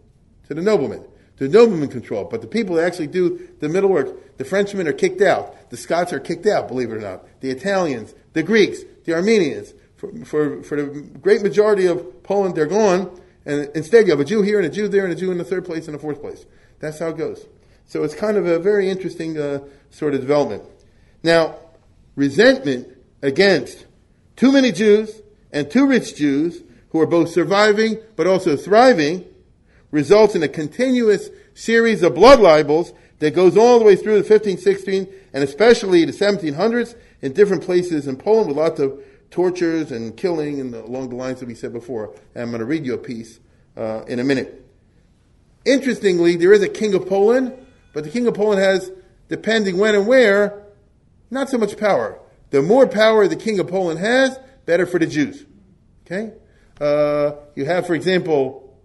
to the noblemen. The noblemen control But the people that actually do the middle work, the Frenchmen are kicked out. The Scots are kicked out, believe it or not. The Italians, the Greeks, the Armenians. For, for, for the great majority of Poland, they're gone. And instead, you have a Jew here and a Jew there and a Jew in the third place and the fourth place. That's how it goes. So it's kind of a very interesting uh, sort of development. Now, resentment against too many Jews and too rich Jews who are both surviving but also thriving results in a continuous series of blood libels that goes all the way through the 15, 16, and especially the 1700s in different places in Poland with lots of tortures and killing and along the lines that we said before. And I'm going to read you a piece uh, in a minute. Interestingly, there is a king of Poland but the king of Poland has, depending when and where, not so much power. The more power the king of Poland has, better for the Jews. Okay? Uh, you have, for example,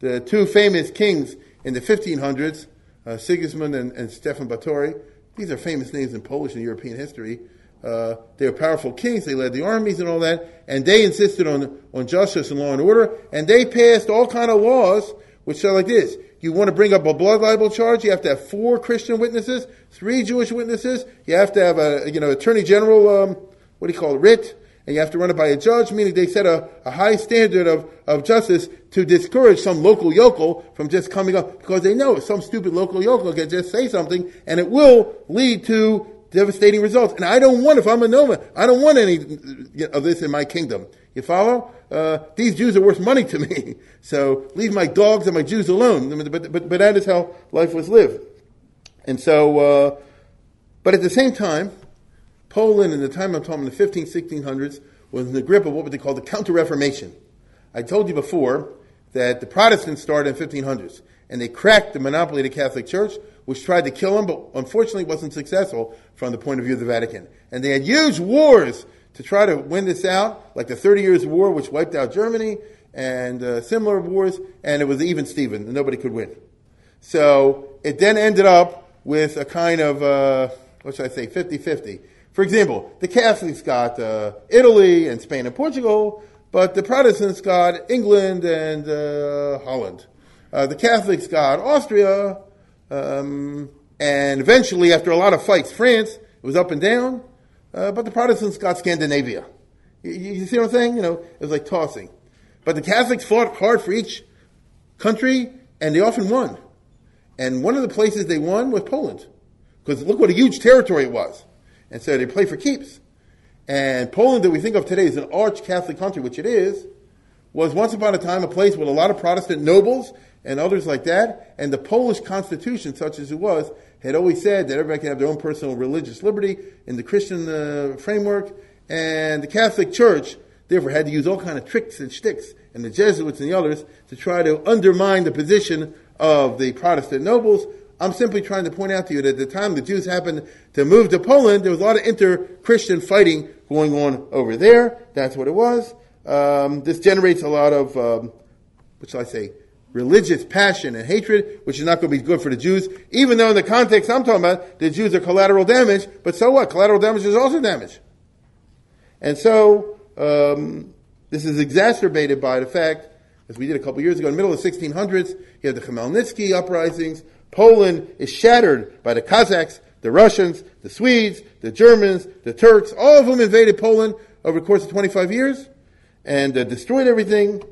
the two famous kings in the 1500s, uh, Sigismund and, and Stefan Batory. These are famous names in Polish and European history. Uh, they were powerful kings. They led the armies and all that, and they insisted on on justice and law and order. And they passed all kind of laws which said like this: you want to bring up a blood libel charge, you have to have four Christian witnesses, three Jewish witnesses. You have to have a, you know, attorney general, um, what do you call it, writ, and you have to run it by a judge, meaning they set a, a high standard of, of justice to discourage some local yokel from just coming up, because they know some stupid local yokel can just say something, and it will lead to devastating results. And I don't want, if I'm a Noma, I don't want any of this in my kingdom. You follow? Uh, these Jews are worth money to me. So leave my dogs and my Jews alone. But, but, but that is how life was lived. And so, uh, but at the same time, Poland in the time I'm talking, the 15, 1600s, was in the grip of what they call the Counter-Reformation. I told you before that the Protestants started in 1500s, and they cracked the monopoly of the Catholic Church, which tried to kill them, but unfortunately wasn't successful from the point of view of the Vatican. And they had huge wars to try to win this out, like the Thirty Years' War, which wiped out Germany, and uh, similar wars, and it was even Steven, nobody could win. So it then ended up with a kind of, uh, what should I say, 50-50. For example, the Catholics got uh, Italy and Spain and Portugal, but the Protestants got England and uh, Holland. Uh, the Catholics got Austria, um, and eventually, after a lot of fights, France. It was up and down. Uh, but the Protestants got Scandinavia. You, you, see what I'm saying? You know, it was like tossing. But the Catholics fought hard for each country, and they often won. And one of the places they won was Poland. Because look what a huge territory it was. And so they play for keeps. And Poland that we think of today as an arch Catholic country, which it is, was once upon a time a place with a lot of Protestant nobles and others like that. And the Polish constitution, such as it was, had always said that everybody can have their own personal religious liberty in the Christian uh, framework. And the Catholic Church, therefore, had to use all kind of tricks and shticks, and the Jesuits and the others, to try to undermine the position of the Protestant nobles. I'm simply trying to point out to you that at the time the Jews happened to move to Poland, there was a lot of inter-Christian fighting going on over there. That's what it was. Um, this generates a lot of, um, what shall I say, religious passion and hatred, which is not going to be good for the Jews, even though in the context I'm talking about, the Jews are collateral damage, but so what? Collateral damage is also damage. And so, um, this is exacerbated by the fact, as we did a couple years ago, in the middle of the 1600s, you had the Khmelnytsky uprisings. Poland is shattered by the Cossacks, the Russians, the Swedes, the Germans, the Turks, all of whom invaded Poland over the course of 25 years and uh, destroyed everything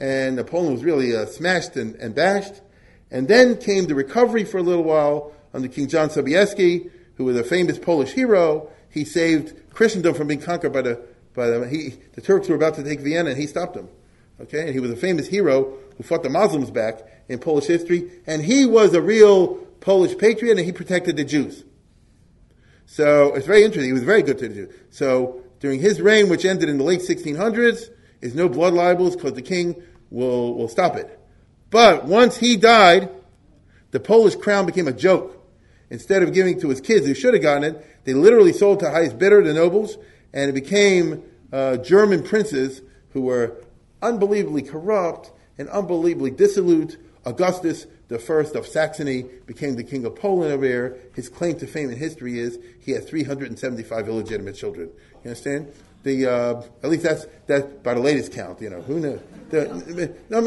and Poland was really uh, smashed and, and, bashed. And then came the recovery for a little while under King John Sobieski, who was a famous Polish hero. He saved Christendom from being conquered by the by the, he, the Turks were about to take Vienna, and he stopped them. Okay, and he was a famous hero who fought the Muslims back in Polish history, and he was a real Polish patriot, and he protected the Jews. So it's very interesting. He was very good to the Jews. So during his reign, which ended in the late 1600s, is no blood libels because the king will, will stop it. But once he died, the Polish crown became a joke. Instead of giving to his kids who should have gotten it, they literally sold to highest bidder, the nobles, and it became uh, German princes who were unbelievably corrupt and unbelievably dissolute, Augustus the first of Saxony became the king of Poland over there. His claim to fame in history is he had 375 illegitimate children. You understand? The uh, at least that's that by the latest count. You know who knows? The, no,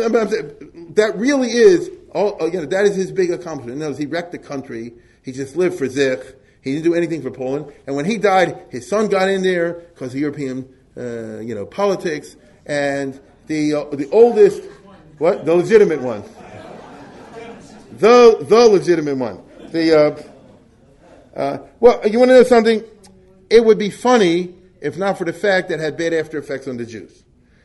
that really is all. You know that is his big accomplishment. Knows he wrecked the country. He just lived for Zich. He didn't do anything for Poland. And when he died, his son got in there because of European, uh, you know, politics. And the uh, the oldest, what the legitimate one, the the legitimate one. The uh, uh, well, you want to know something? It would be funny if not for the fact that it had bad after effects on the Jews.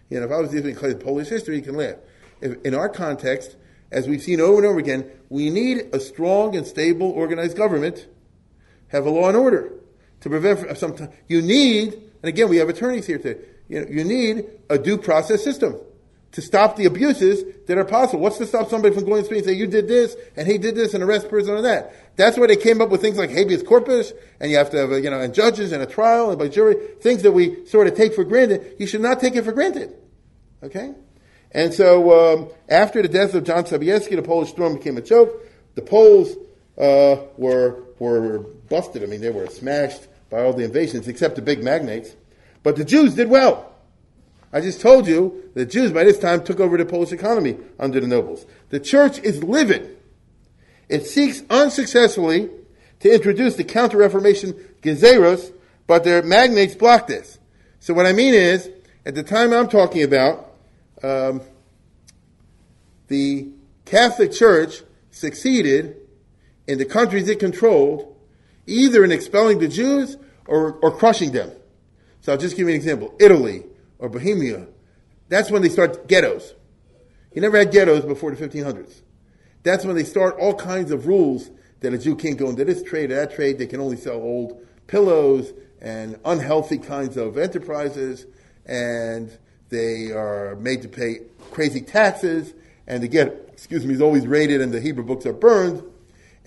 You know, if I was even using Polish history, you can laugh. If, in our context, as we've seen over and over again, we need a strong and stable, organized government, have a law and order to prevent some. You need, and again, we have attorneys here today. You know, you need a due process system to stop the abuses that are possible. What's to stop somebody from going to street and say, you did this, and he did this, and arrest person on that? That's why they came up with things like habeas corpus, and you have to have, a, you know, and judges and a trial and by jury, things that we sort of take for granted. You should not take it for granted. Okay? And so, um, after the death of John Sobieski, the Polish storm became a joke. The Poles, uh, were, were busted. I mean, they were smashed by all the invasions, except the big magnates. But the Jews did well. I just told you the Jews by this time took over the Polish economy under the nobles. The church is livid. It seeks unsuccessfully to introduce the Counter-Reformation Gezeros, but their magnates block this. So what I mean is, at the time I'm talking about, um, the Catholic Church succeeded in the countries it controlled, either in expelling the Jews or, or crushing them. So I'll just give you an example. Italy, or Bohemia, that's when they start ghettos. You never had ghettos before the 1500s. That's when they start all kinds of rules that a Jew can't go into this trade or that trade. They can only sell old pillows and unhealthy kinds of enterprises, and they are made to pay crazy taxes, and the get, excuse me, is always raided, and the Hebrew books are burned.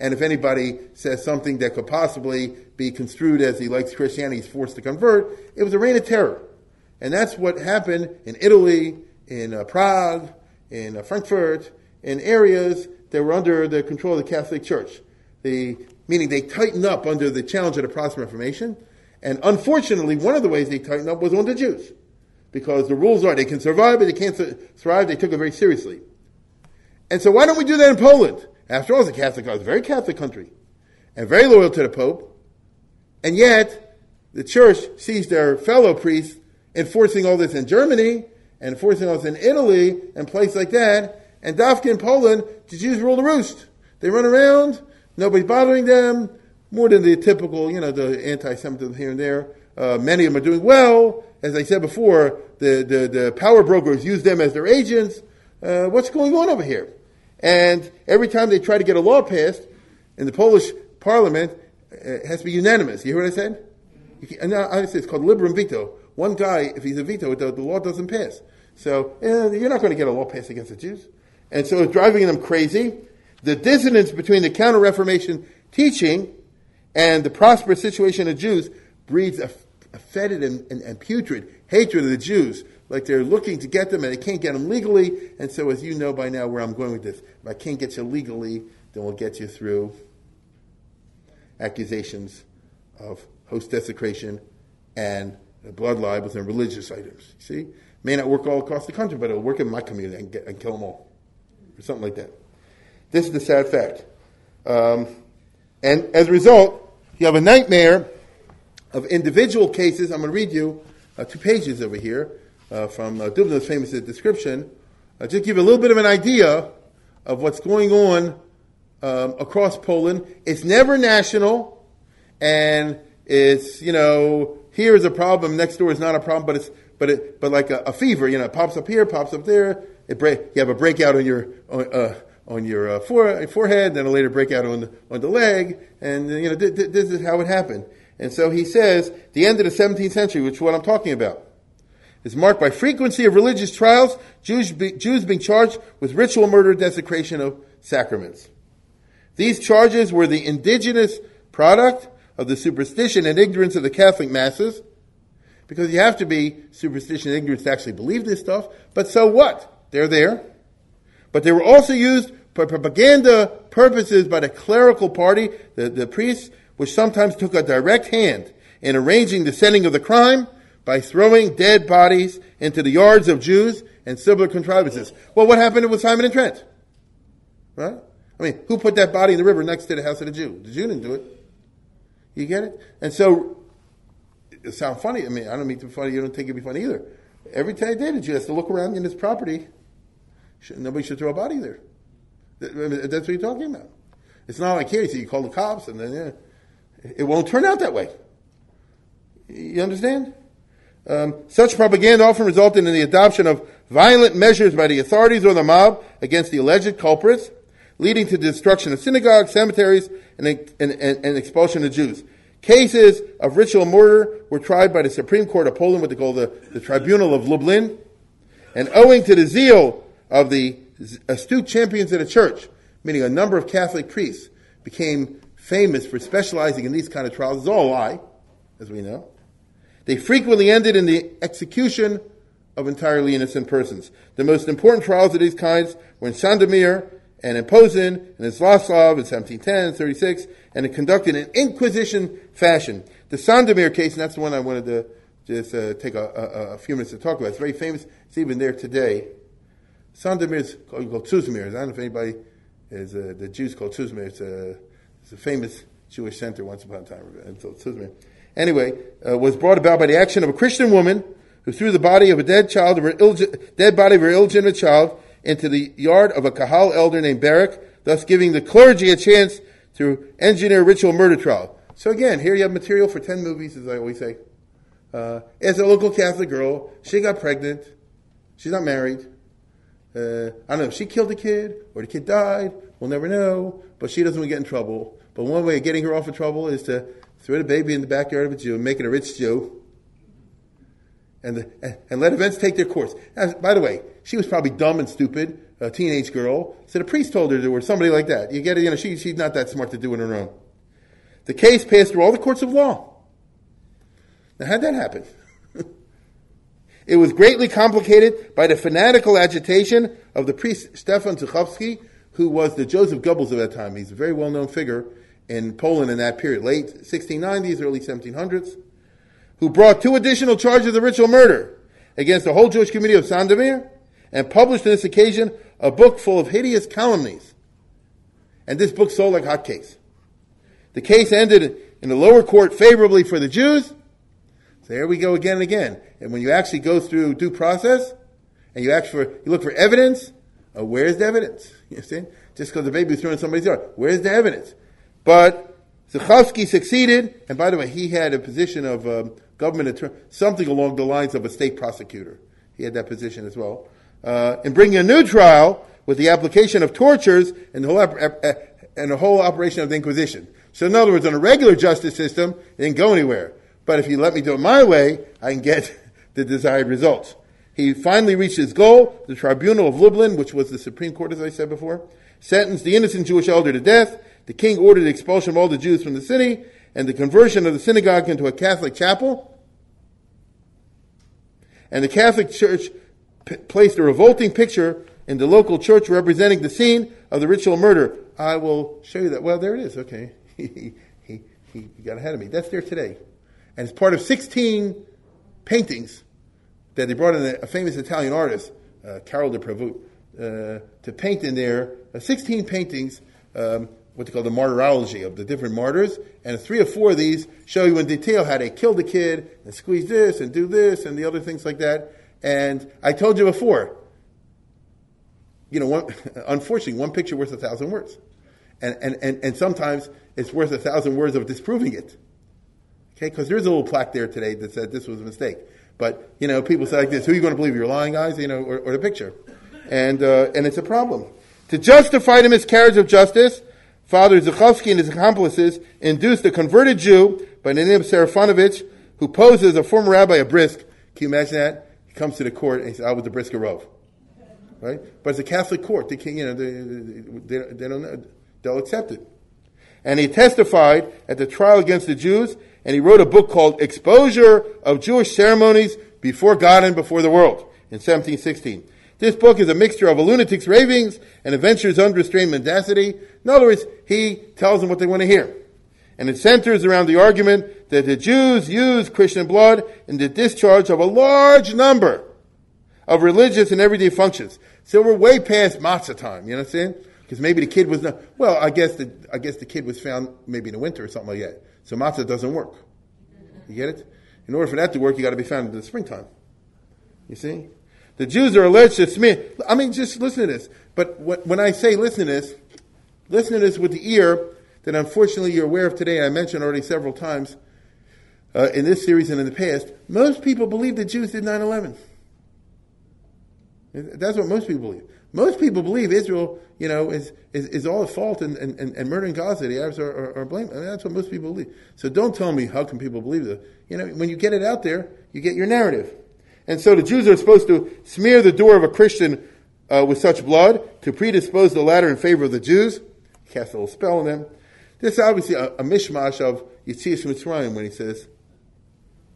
And if anybody says something that could possibly be construed as he likes Christianity, he's forced to convert, it was a reign of terror. And that's what happened in Italy, in uh, Prague, in uh, Frankfurt, in areas that were under the control of the Catholic Church. The, meaning they tightened up under the challenge of the Protestant Reformation. And unfortunately, one of the ways they tightened up was on the Jews. Because the rules are they can survive, but they can't thrive. They took it very seriously. And so why don't we do that in Poland? After all, it's a Catholic, it's a very Catholic country. And very loyal to the Pope. And yet, the church sees their fellow priests enforcing all this in Germany and enforcing all this in Italy and places like that. And Dafka in Poland, the Jews rule the roost. They run around, nobody's bothering them, more than the typical, you know, the anti-Semitism here and there. Uh, many of them are doing well. As I said before, the, the, the power brokers use them as their agents. Uh, what's going on over here? And every time they try to get a law passed in the Polish parliament, it has to be unanimous. You hear what I said? And say it's called liberum veto. One guy, if he's a veto, the, the law doesn't pass. So eh, you're not going to get a law passed against the Jews. And so it's driving them crazy. The dissonance between the Counter Reformation teaching and the prosperous situation of Jews breeds a, a fetid and, and, and, putrid hatred of the Jews. Like they're looking to get them and they can't get them legally. And so, as you know by now, where I'm going with this, if I can't get you legally, then we'll get you through accusations of host desecration and blood libels and religious items. See, may not work all across the country, but it'll work in my community and, get, and kill them all, or something like that. This is the sad fact. Um, and as a result, you have a nightmare of individual cases. I'm going to read you uh, two pages over here uh, from uh, Dubnow's famous description. Uh, just give you a little bit of an idea of what's going on um, across Poland. It's never national, and it's you know here is a problem, next door is not a problem, but it's but it but like a, a fever, you know, it pops up here, pops up there. It break, you have a breakout on your on, uh, on your uh, fore, forehead, then a later breakout on the, on the leg, and you know th- th- this is how it happened. And so he says the end of the 17th century, which is what I'm talking about, is marked by frequency of religious trials, Jews, be, Jews being charged with ritual murder, desecration of sacraments. These charges were the indigenous product of the superstition and ignorance of the Catholic masses, because you have to be superstition and ignorance to actually believe this stuff. But so what? They're there. But they were also used for propaganda purposes by the clerical party, the, the priests, which sometimes took a direct hand in arranging the setting of the crime by throwing dead bodies into the yards of Jews and similar contrivances. Well, what happened with Simon and Trent? Right? I mean, who put that body in the river next to the house of the Jew? The Jew didn't do it. You get it? And so, it sounds funny. I mean, I don't mean to be funny. You don't think it'd be funny either. Every time a Jew has to look around in his property. Nobody should throw a body there. That's what you're talking about. It's not like here, so you call the cops and then, yeah. It won't turn out that way. You understand? Um, such propaganda often resulted in the adoption of violent measures by the authorities or the mob against the alleged culprits, leading to the destruction of synagogues, cemeteries, and, and, and, and expulsion of Jews. Cases of ritual murder were tried by the Supreme Court of Poland, what they call the, the Tribunal of Lublin. And owing to the zeal of the astute champions of the church, meaning a number of Catholic priests, became famous for specializing in these kind of trials. It's all a lie, as we know. They frequently ended in the execution of entirely innocent persons. The most important trials of these kinds were in Sandomir and in Posen and in Zlaslav in 1710 36, and it conducted in Inquisition fashion. The Sandomir case, and that's the one I wanted to just uh, take a, a, a, few minutes to talk about. It's very famous. It's even there today. Sandomir is called, called Tuzmir. I don't know if anybody is, uh, the Jews called Tuzmir. It's a, it's a famous Jewish center once upon a time. Tuzmir anyway, uh, was brought about by the action of a Christian woman who threw the body of a dead child, of her dead body of her illegitimate child, into the yard of a Kahal elder named Berek, thus giving the clergy a chance to engineer a ritual murder trial. So again, here you have material for 10 movies, as I always say. Uh, as a local Catholic girl, she got pregnant. She's not married. Uh, I don't know if she killed the kid or the kid died. We'll never know. But she doesn't want to get in trouble. But one way of getting her off of trouble is to throw the baby in the backyard of a Jew, make it a rich Jew, and, the, and let events take their course. By the way, she was probably dumb and stupid, a teenage girl. So the priest told her there was somebody like that. You get it? You know, she, she's not that smart to do it on her own. The case passed through all the courts of law. Now, how'd that happen? it was greatly complicated by the fanatical agitation of the priest Stefan Zuchowski, who was the Joseph Goebbels of that time. He's a very well-known figure in Poland in that period, late 1690s, early 1700s, who brought two additional charges of ritual murder against the whole Jewish community of Sandomir and published on this occasion a book full of hideous calumnies. And this book sold like hotcakes. The case ended in the lower court favorably for the Jews. So there we go again and again. And when you actually go through due process and you ask for, you look for evidence, uh, where's the evidence? You see? Just because the baby was thrown in somebody's yard. Where's the evidence? But Zuchowski succeeded, and by the way, he had a position of um, government attorney, something along the lines of a state prosecutor. He had that position as well. Uh, in bringing a new trial with the application of tortures and the whole, and the whole operation of the Inquisition. So in other words, in a regular justice system, it didn't go anywhere. But if you let me do it my way, I can get the desired results. He finally reached his goal. The Tribunal of Lublin, which was the Supreme Court, as I said before, sentenced the innocent Jewish elder to death the king ordered the expulsion of all the Jews from the city and the conversion of the synagogue into a Catholic chapel. And the Catholic Church p- placed a revolting picture in the local church representing the scene of the ritual murder. I will show you that. Well, there it is. Okay. he, he, he got ahead of me. That's there today. And it's part of 16 paintings that they brought in a, a famous Italian artist, uh, Karol de Prevot, uh, to paint in there. Uh, 16 paintings um, what they call the martyrology of the different martyrs, and three or four of these show you in detail how they killed the kid and squeeze this and do this and the other things like that. And I told you before, you know, one, unfortunately, one picture worth a thousand words. And, and, and, and sometimes it's worth a thousand words of disproving it. Okay, because there's a little plaque there today that said this was a mistake. But, you know, people say like this, who are you going to believe, your lying eyes, you know, or, or the picture? And, uh, and it's a problem. To justify the miscarriage of justice, Father Zuchowski and his accomplices induced a converted Jew by the name of Serafinovich, who poses as a former rabbi of Brisk. Can you imagine that? He comes to the court and he says, I was the Brisker. Right? But it's a Catholic court. They can, you know, they, they, they don't, know. they'll accept it. And he testified at the trial against the Jews, and he wrote a book called Exposure of Jewish Ceremonies Before God and Before the World in 1716. This book is a mixture of a lunatic's ravings and adventure's unrestrained mendacity. In other words, he tells them what they want to hear. And it centers around the argument that the Jews use Christian blood in the discharge of a large number of religious and everyday functions. So we're way past matzah time, you know what I'm saying? Because maybe the kid was not, well, I guess the, I guess the kid was found maybe in the winter or something like that. So matzah doesn't work. You get it? In order for that to work, you got to be found in the springtime. You see? The Jews are alleged to smear. I mean, just listen to this. But when I say listen to this, listen to this with the ear that unfortunately you're aware of today. I mentioned already several times uh, in this series and in the past. Most people believe the Jews did 9 11. That's what most people believe. Most people believe Israel, you know, is, is, is all at fault and, and, and murdering Gaza. The Arabs are, are, are blamed. I mean, that's what most people believe. So don't tell me how can people believe that. You know, when you get it out there, you get your narrative. And so the Jews are supposed to smear the door of a Christian uh, with such blood to predispose the latter in favor of the Jews, cast a little spell on them. This is obviously a, a mishmash of Yitzias Mitzrayim when he says,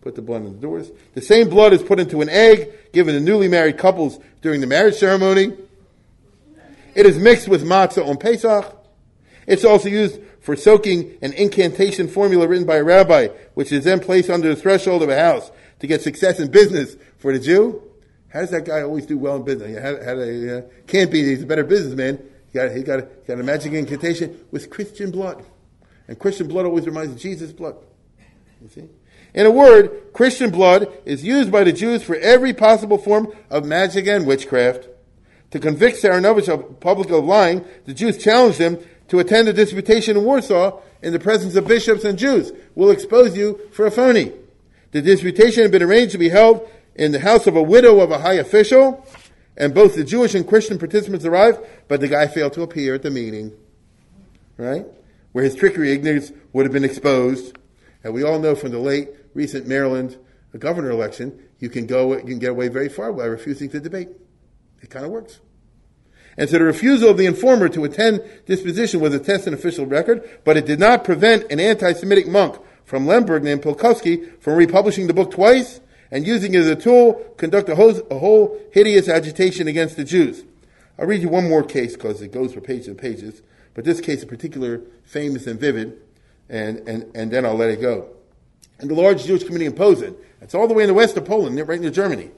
put the blood in the doors. The same blood is put into an egg given to newly married couples during the marriage ceremony. It is mixed with matzah on Pesach. It's also used for soaking an incantation formula written by a rabbi, which is then placed under the threshold of a house to get success in business for the Jew. How does that guy always do well in business? How, how uh, can't be. He's a better businessman. He got, he got, he got a magic incantation with Christian blood. And Christian blood always reminds of Jesus' blood. You see? In a word, Christian blood is used by the Jews for every possible form of magic and witchcraft. To convict Saranovich of public of lying, the Jews challenged him to attend a disputation in Warsaw in the presence of bishops and Jews. We'll expose you for a phony. The disputation had been arranged to be held in the house of a widow of a high official, and both the Jewish and Christian participants arrived, but the guy failed to appear at the meeting. Right? Where his trickery ignorance would have been exposed. And we all know from the late recent Maryland governor election, you can go, you can get away very far by refusing to debate. It kind of works. And so the refusal of the informer to attend this position was a test in official record, but it did not prevent an anti-Semitic monk from Lemberg named Pikulski from republishing the book twice and using it as a tool conduct a whole, a whole hideous agitation against the Jews. I'll read you one more case because it goes for pages and pages, but this case in particular famous and vivid, and, and, and then I'll let it go. And the large Jewish community in Posen, that's all the way in the west of Poland, right near Germany.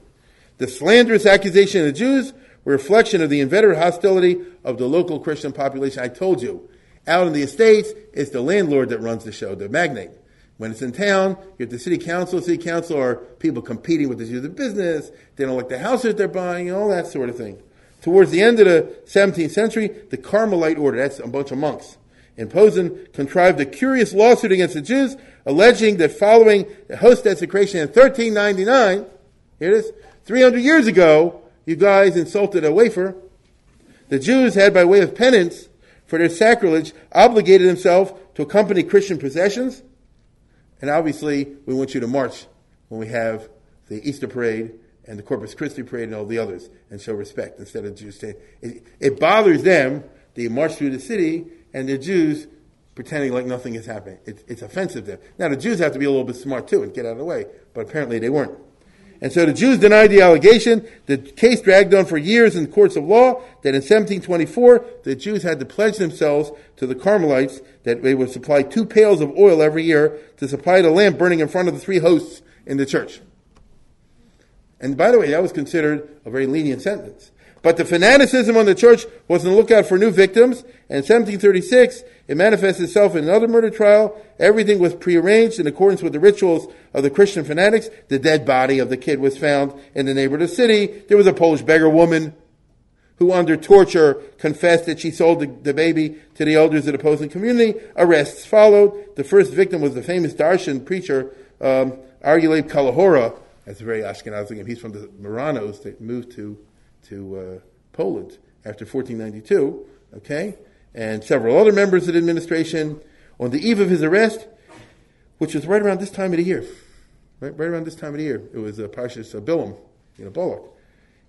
The slanderous accusation of the Jews were a reflection of the inveterate hostility of the local Christian population. I told you, out in the estates, it's the landlord that runs the show, the magnate. When it's in town, you have the city council. City council are people competing with the Jews in business. They don't like the houses they're buying, and all that sort of thing. Towards the end of the 17th century, the Carmelite order, that's a bunch of monks, in Posen, contrived a curious lawsuit against the Jews, alleging that following the host desecration in 1399, here it is, 300 years ago, you guys insulted a wafer. The Jews had, by way of penance for their sacrilege, obligated themselves to accompany Christian processions and obviously, we want you to march when we have the Easter parade and the Corpus Christi parade and all the others and show respect instead of Jews saying it, it bothers them you march through the city and the Jews pretending like nothing is happening. It, it's offensive to them. Now the Jews have to be a little bit smart too and get out of the way, but apparently they weren't. And so the Jews denied the allegation. The case dragged on for years in the courts of law that in 1724, the Jews had to pledge themselves to the Carmelites that they would supply two pails of oil every year to supply the lamp burning in front of the three hosts in the church. And by the way, that was considered a very lenient sentence. But the fanaticism on the church was on the lookout for new victims, and in 1736, it manifested itself in another murder trial. Everything was prearranged in accordance with the rituals of the Christian fanatics. The dead body of the kid was found in the neighborhood of the city. There was a Polish beggar woman who under torture confessed that she sold the, the baby to the elders of the opposing community. Arrests followed. The first victim was the famous Darshan preacher, um, Kalahora. That's very Ashkenazi name. He's from the Marranos that moved to to uh, Poland after 1492, okay, and several other members of the administration. On the eve of his arrest, which was right around this time of the year, right, right around this time of the year, it was uh, Parshas Bilam, you know, Balak.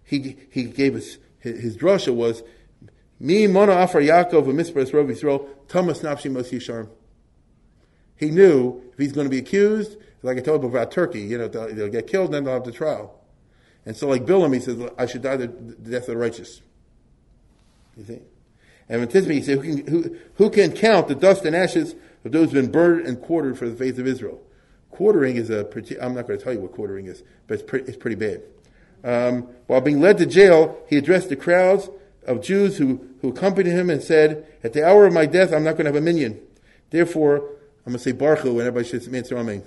He, he gave us, his, his drasha was, me mona afar Yaakov v'mispras rov Yisrael, Thomas nafshi mos yisharm. He knew if he's going to be accused, like I told him about Turkey, you know, they'll, they'll get killed and then they'll have the trial. And so, like Bilam, he says, I should die the, the death of the righteous. You see? And in Tismi, he said, who can, who, who can count the dust and ashes of those who have been burned and quartered for the faith of Israel? Quartering is a pretty, I'm not going to tell you what quartering is, but it's pretty, it's pretty bad. Um, while being led to jail, he addressed the crowds of Jews who, who accompanied him and said, At the hour of my death, I'm not going to have a minyan. Therefore, I'm going to say Baruch and everybody should answer Amen.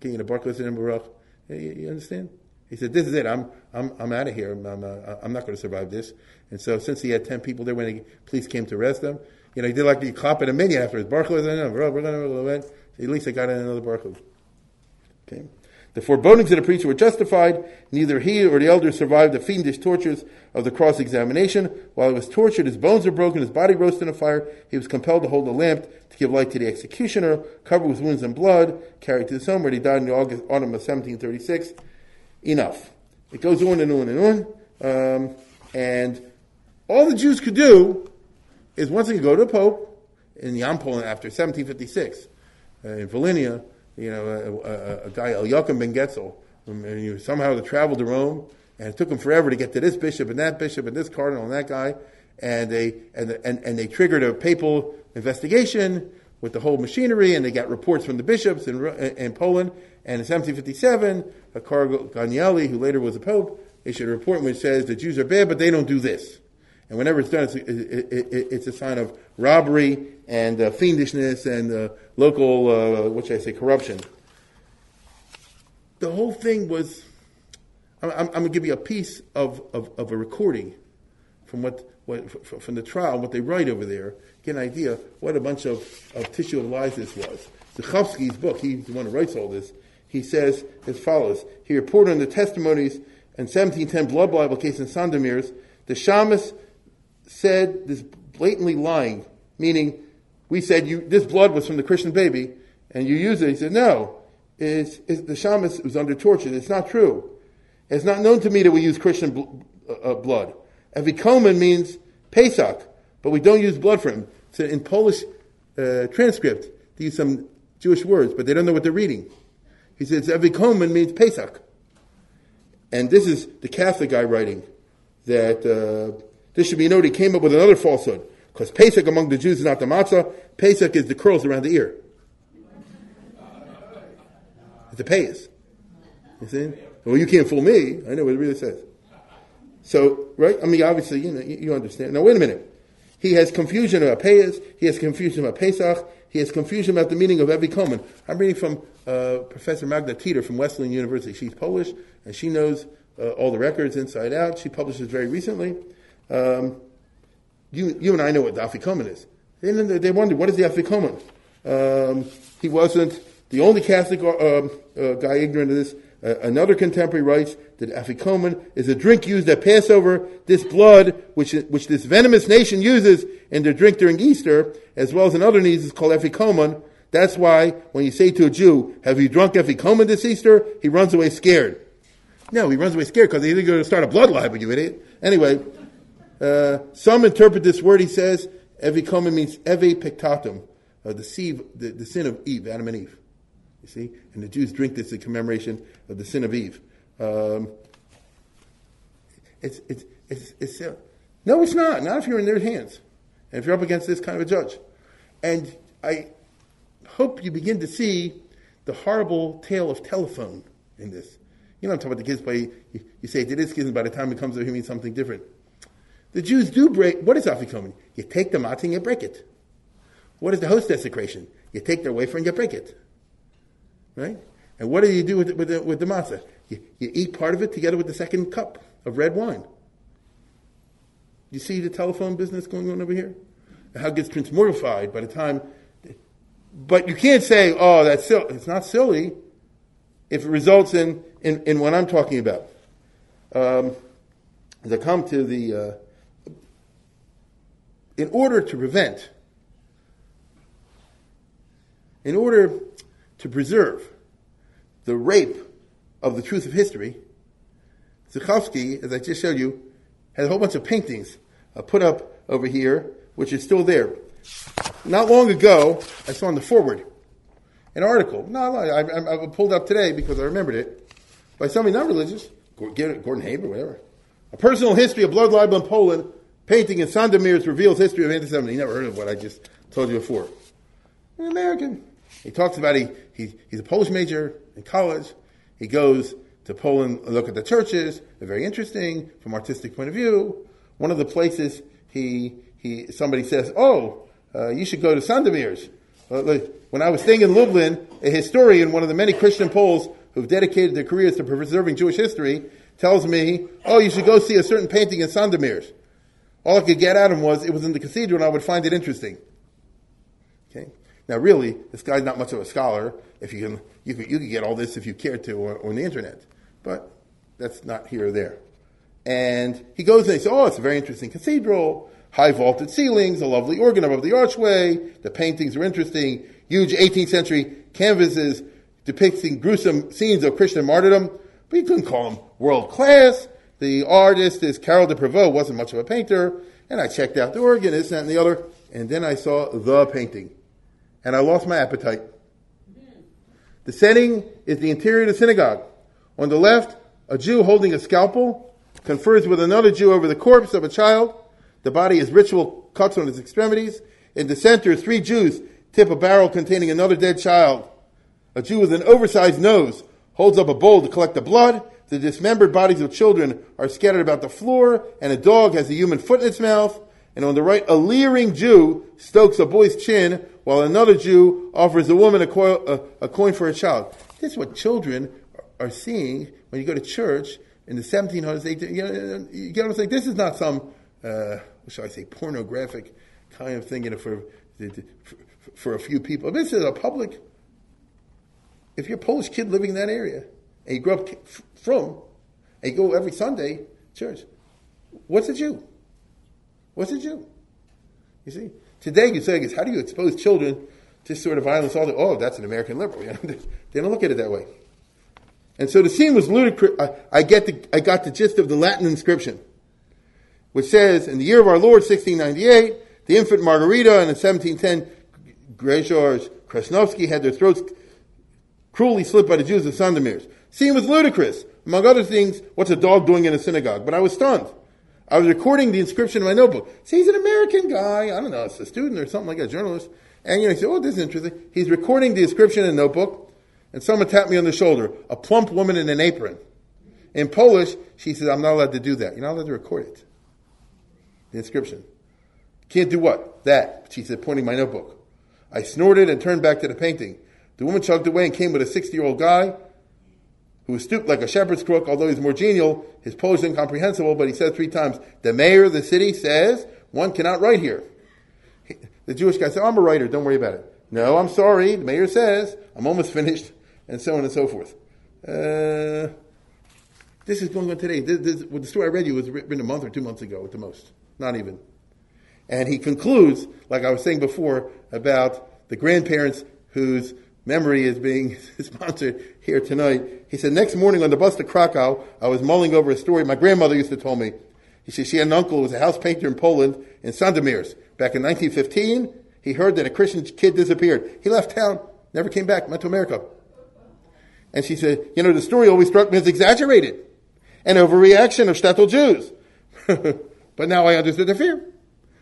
Okay, you know, Baruch you understand? He said, "This is it. I'm I'm I'm out of here. I'm I'm, uh, I'm not going to survive this." And so, since he had ten people there when the police came to arrest him, you know, he did like the clap at a minyan afterwards. Baruch at least I got in another Baruch. Okay. The forebodings of the preacher were justified. Neither he or the elders survived the fiendish tortures of the cross examination. While he was tortured, his bones were broken, his body roasted in a fire. He was compelled to hold a lamp to give light to the executioner, covered with wounds and blood, carried to his home where he died in the August, autumn of 1736. Enough. It goes on and on and on. Um, and all the Jews could do is once they go to the Pope in Yom Poland after 1756 uh, in Volhynia, you know, a, a, a guy, Eliakim ben Getzel, um, and he somehow traveled to Rome, and it took him forever to get to this bishop and that bishop and this cardinal and that guy, and they and and, and they triggered a papal investigation with the whole machinery, and they got reports from the bishops in, in Poland. And in 1757, a Cardinal Ganganelli, who later was a pope, issued a report which says the Jews are bad, but they don't do this. And whenever it's done, it's, it, it, it's a sign of robbery and uh, fiendishness and uh, local, uh, what should I say, corruption. The whole thing was, I'm, I'm going to give you a piece of, of, of, a recording from what, what from the trial, what they write over there. Get an idea what a bunch of, of tissue of lies this was. Zuchowski's book, he's the one who writes all this. He says as follows. He reported on the testimonies in 1710 blood libel case in Sandomierz. The shamus said this blatantly lying, meaning we said you, this blood was from the Christian baby, and you use it. He said, no, it's, it's, the shamus was under torture. It's not true. It's not known to me that we use Christian bl- uh, uh blood. Evikomen means Pesach, but we don't use blood for him. So in Polish uh, transcript, they use some Jewish words, but they don't know what they're reading. He says Evikomen means Pesach. And this is the Catholic guy writing that uh, this should be noted. He came up with another falsehood. Because Pesach among the Jews is not the matzah. Pesach is the curls around the ear. It's a payas. You see? Well, you can't fool me. I know what it really says. So, right? I mean, obviously, you know, you understand. Now, wait a minute. He has confusion about payas. He has confusion about Pesach. He has confusion about the meaning of every Evikomen. I'm reading from uh, Professor Magda Teter from Wesleyan University. She's Polish, and she knows uh, all the records inside out. She publishes very recently. Um, you, you and I know what the Afikomen is. And they wonder, what is the Afikomen? Um, he wasn't the only Catholic uh, um, uh, guy ignorant of this. Uh, another contemporary writes that Afikomen is a drink used at Passover. This blood, which, which this venomous nation uses in their drink during Easter, as well as in other needs, is called Afikomen. That's why when you say to a Jew, have you drunk Afikomen this Easter? He runs away scared. No, he runs away scared because he's going to start a blood libel, you idiot. Anyway, uh, some interpret this word, he says, Evikoma means Eve Peccatum, uh, the, sieve, the, the, sin of Eve, Adam and Eve. You see? And the Jews drink this in commemoration of the sin of Eve. Um, it's, it's, it's, it's uh, no, it's not. Not if you're in their hands. And if you're up against this kind of a judge. And I hope you begin to see the horrible tale of telephone in this. You know, I'm talking about the kids play. You, you say it is kids, and by the time it comes to he means something different. The Jews do break. What is afikomen? You take the matzah and you break it. What is the host desecration? You take their wafer and you break it. Right? And what do you do with, the, with, the, with the matzah? You, you eat part of it together with the second cup of red wine. You see the telephone business going on over here? How it gets transmortified by the time. But you can't say, oh, that's silly. It's not silly if it results in, in, in what I'm talking about. Um, as I come to the. Uh, in order to prevent, in order to preserve the rape of the truth of history, Zuchowski, as I just showed you, had a whole bunch of paintings uh, put up over here, which is still there. Not long ago, I saw in the forward an article. No, I, I, I pulled up today because I remembered it by somebody not religious, Gordon Haber, whatever. A personal history of blood libel in Poland, painting in Sandomierz reveals history of anti-Semitism. You never heard of what I just told you before. An American. He talks about he, he he's a Polish major in college. He goes to Poland, look at the churches. They're very interesting from artistic point of view. One of the places he he somebody says, "Oh, uh, you should go to Sandomierz." Uh, when I was staying in Lublin, a historian, one of the many Christian Poles who've dedicated their careers to preserving Jewish history, tells me, "Oh, you should go see a certain painting in Sandomierz." All I could get of him was it was in the cathedral, and I would find it interesting. Okay. Now, really, this guy's not much of a scholar. If you can, you could, you get all this if you cared to on the internet. But that's not here or there. And he goes and he says, oh, it's a very interesting cathedral, high vaulted ceilings, a lovely organ above the archway, the paintings are interesting, huge 18th century canvases depicting gruesome scenes of Christian martyrdom, but you couldn't call them world class. The artist is Karol de Prevot, wasn't much of a painter, and I checked out the organ, this, that, and the other, and then I saw the painting. And I lost my appetite. The setting is the interior of the synagogue. On the left, a Jew holding a scalpel confers with another Jew over the corpse of a child. The body has ritual cuts on its extremities. In the center, three Jews tip a barrel containing another dead child. A Jew with an oversized nose holds up a bowl to collect the blood. The dismembered bodies of children are scattered about the floor, and a dog has a human foot in its mouth. And on the right, a leering Jew stokes a boy's chin, while another Jew offers a woman a, a, a coin for a child. This is what children are seeing when you go to church in the 1700s, 18, you, know, you get what I'm saying? This is not some, uh, I say, pornographic kind of thing you know, for, for, a few people. This is a public, if you're a Polish kid living in that area, and you grew up from, and you go every Sunday church, what's a Jew? What's a Jew? You see? Today you say, how do you expose children to sort of violence? All the, oh, that's an American liberal. they don't look at it that way. And so the scene was ludicrous. I, I, get the, I got the gist of the Latin inscription, which says, in the year of our Lord, 1698, the infant Margarita and in 1710, Grzegorz Krasnowski had their throats cruelly slit by the Jews of Sandomierz. Scene was ludicrous. Among other things, what's a dog doing in a synagogue? But I was stunned. I was recording the inscription in my notebook. See, he's an American guy. I don't know, it's a student or something like a journalist. And you know, he said, oh, this is interesting. He's recording the inscription in a notebook and someone tapped me on the shoulder, a plump woman in an apron. In Polish, she says, I'm not allowed to do that. You're not allowed to record it. The inscription. Can't do what? That, she said, pointing my notebook. I snorted and turned back to the painting. The woman chugged away and came with a 60 year old guy who was stooped like a shepherd's crook, although he's more genial. His pose is incomprehensible, but he said three times, The mayor of the city says one cannot write here. the Jewish guy said, I'm a writer, don't worry about it. No, I'm sorry, the mayor says, I'm almost finished and so on and so forth. Uh, this is going on today. This, this, well, the story I read you was written a month or two months ago at the most, not even. And he concludes, like I was saying before, about the grandparents whose memory is being sponsored here tonight. He said, next morning on the bus to Krakow, I was mulling over a story my grandmother used to tell me. He said she had an uncle who was a house painter in Poland, in Sandomierz. Back in 1915, he heard that a Christian kid disappeared. He left town, never came back, went to America. And she said, you know, the story always struck me as exaggerated. An overreaction of shtetl Jews. but now I understood the fear.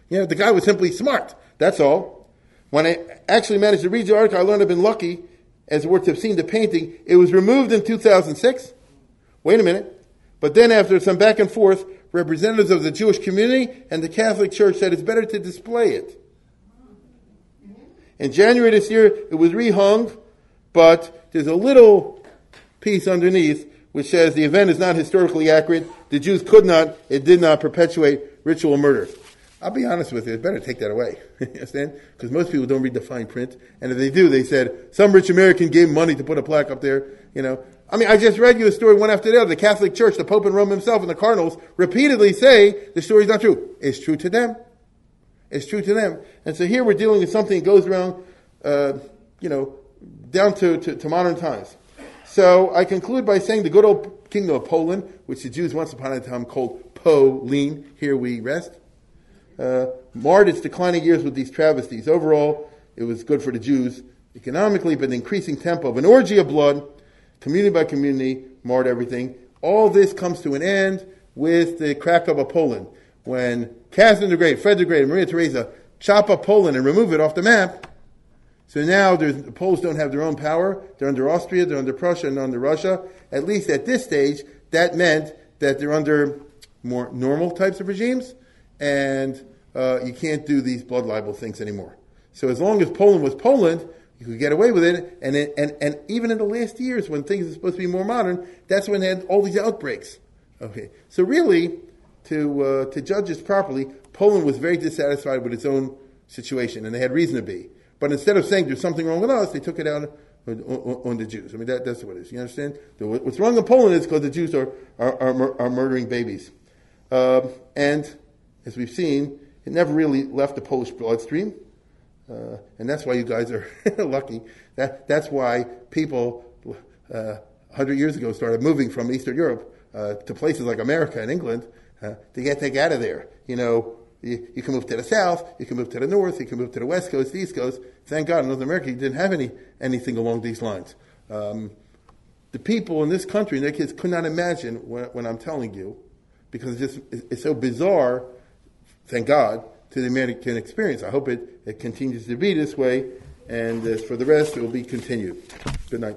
You know, the guy was simply smart. That's all. When I actually managed to read the article, I learned I've been lucky as worth to have seen the painting. It was removed in 2006. Wait a minute. But then after some back and forth, representatives of the Jewish community and the Catholic Church said it's better to display it. In January this year, it was rehung, but there's a little piece underneath which says the event is not historically accurate. The Jews could not, it did not perpetuate ritual murder. I'll be honest with you, better take that away. you understand? Because most people don't read the fine print. And if they do, they said, some rich American gave money to put a plaque up there, you know. I mean, I just read you a story one after the other. The Catholic Church, the Pope in Rome himself, and the cardinals repeatedly say the story is not true. It's true to them. It's true to them. And so here we're dealing with something that goes around, uh, you know, down to, to, to modern times. So I conclude by saying the good old kingdom of Poland, which the Jews once upon a time called Polin, here we rest, uh, marred its declining years with these travesties. Overall, it was good for the Jews economically, but the increasing tempo of an orgy of blood, community by community, marred everything. All this comes to an end with the crack of Poland. When Catherine the Great, Frederick the Great, and Maria Theresa chop up Poland and remove it off the map, so now the Poles don't have their own power. They're under Austria, they're under Prussia, and under Russia. At least at this stage, that meant that they're under more normal types of regimes, and uh, you can't do these blood libel things anymore. So as long as Poland was Poland, you could get away with it. And, it, and, and even in the last years, when things are supposed to be more modern, that's when they had all these outbreaks. Okay, so really, to uh, to judge this properly, Poland was very dissatisfied with its own situation, and they had reason to be. But instead of saying there's something wrong with us, they took it out on, on, on the Jews. I mean, that, that's what it is. You understand? The, what's wrong in Poland is because the Jews are are, are, are murdering babies, uh, and as we've seen, it never really left the Polish bloodstream. Uh, and that's why you guys are lucky. That, that's why people uh, 100 years ago started moving from Eastern Europe uh, to places like America and England uh, to get take out of there. You know, you, you, can move to the south, you can move to the north, you can move to the west coast, the east coast. Thank God in North America you didn't have any anything along these lines. Um, the people in this country and their kids could not imagine when, when I'm telling you, because it's, just, it's so bizarre, thank God, to the American experience. I hope it, it continues to be this way, and as for the rest, it will be continued. Good night.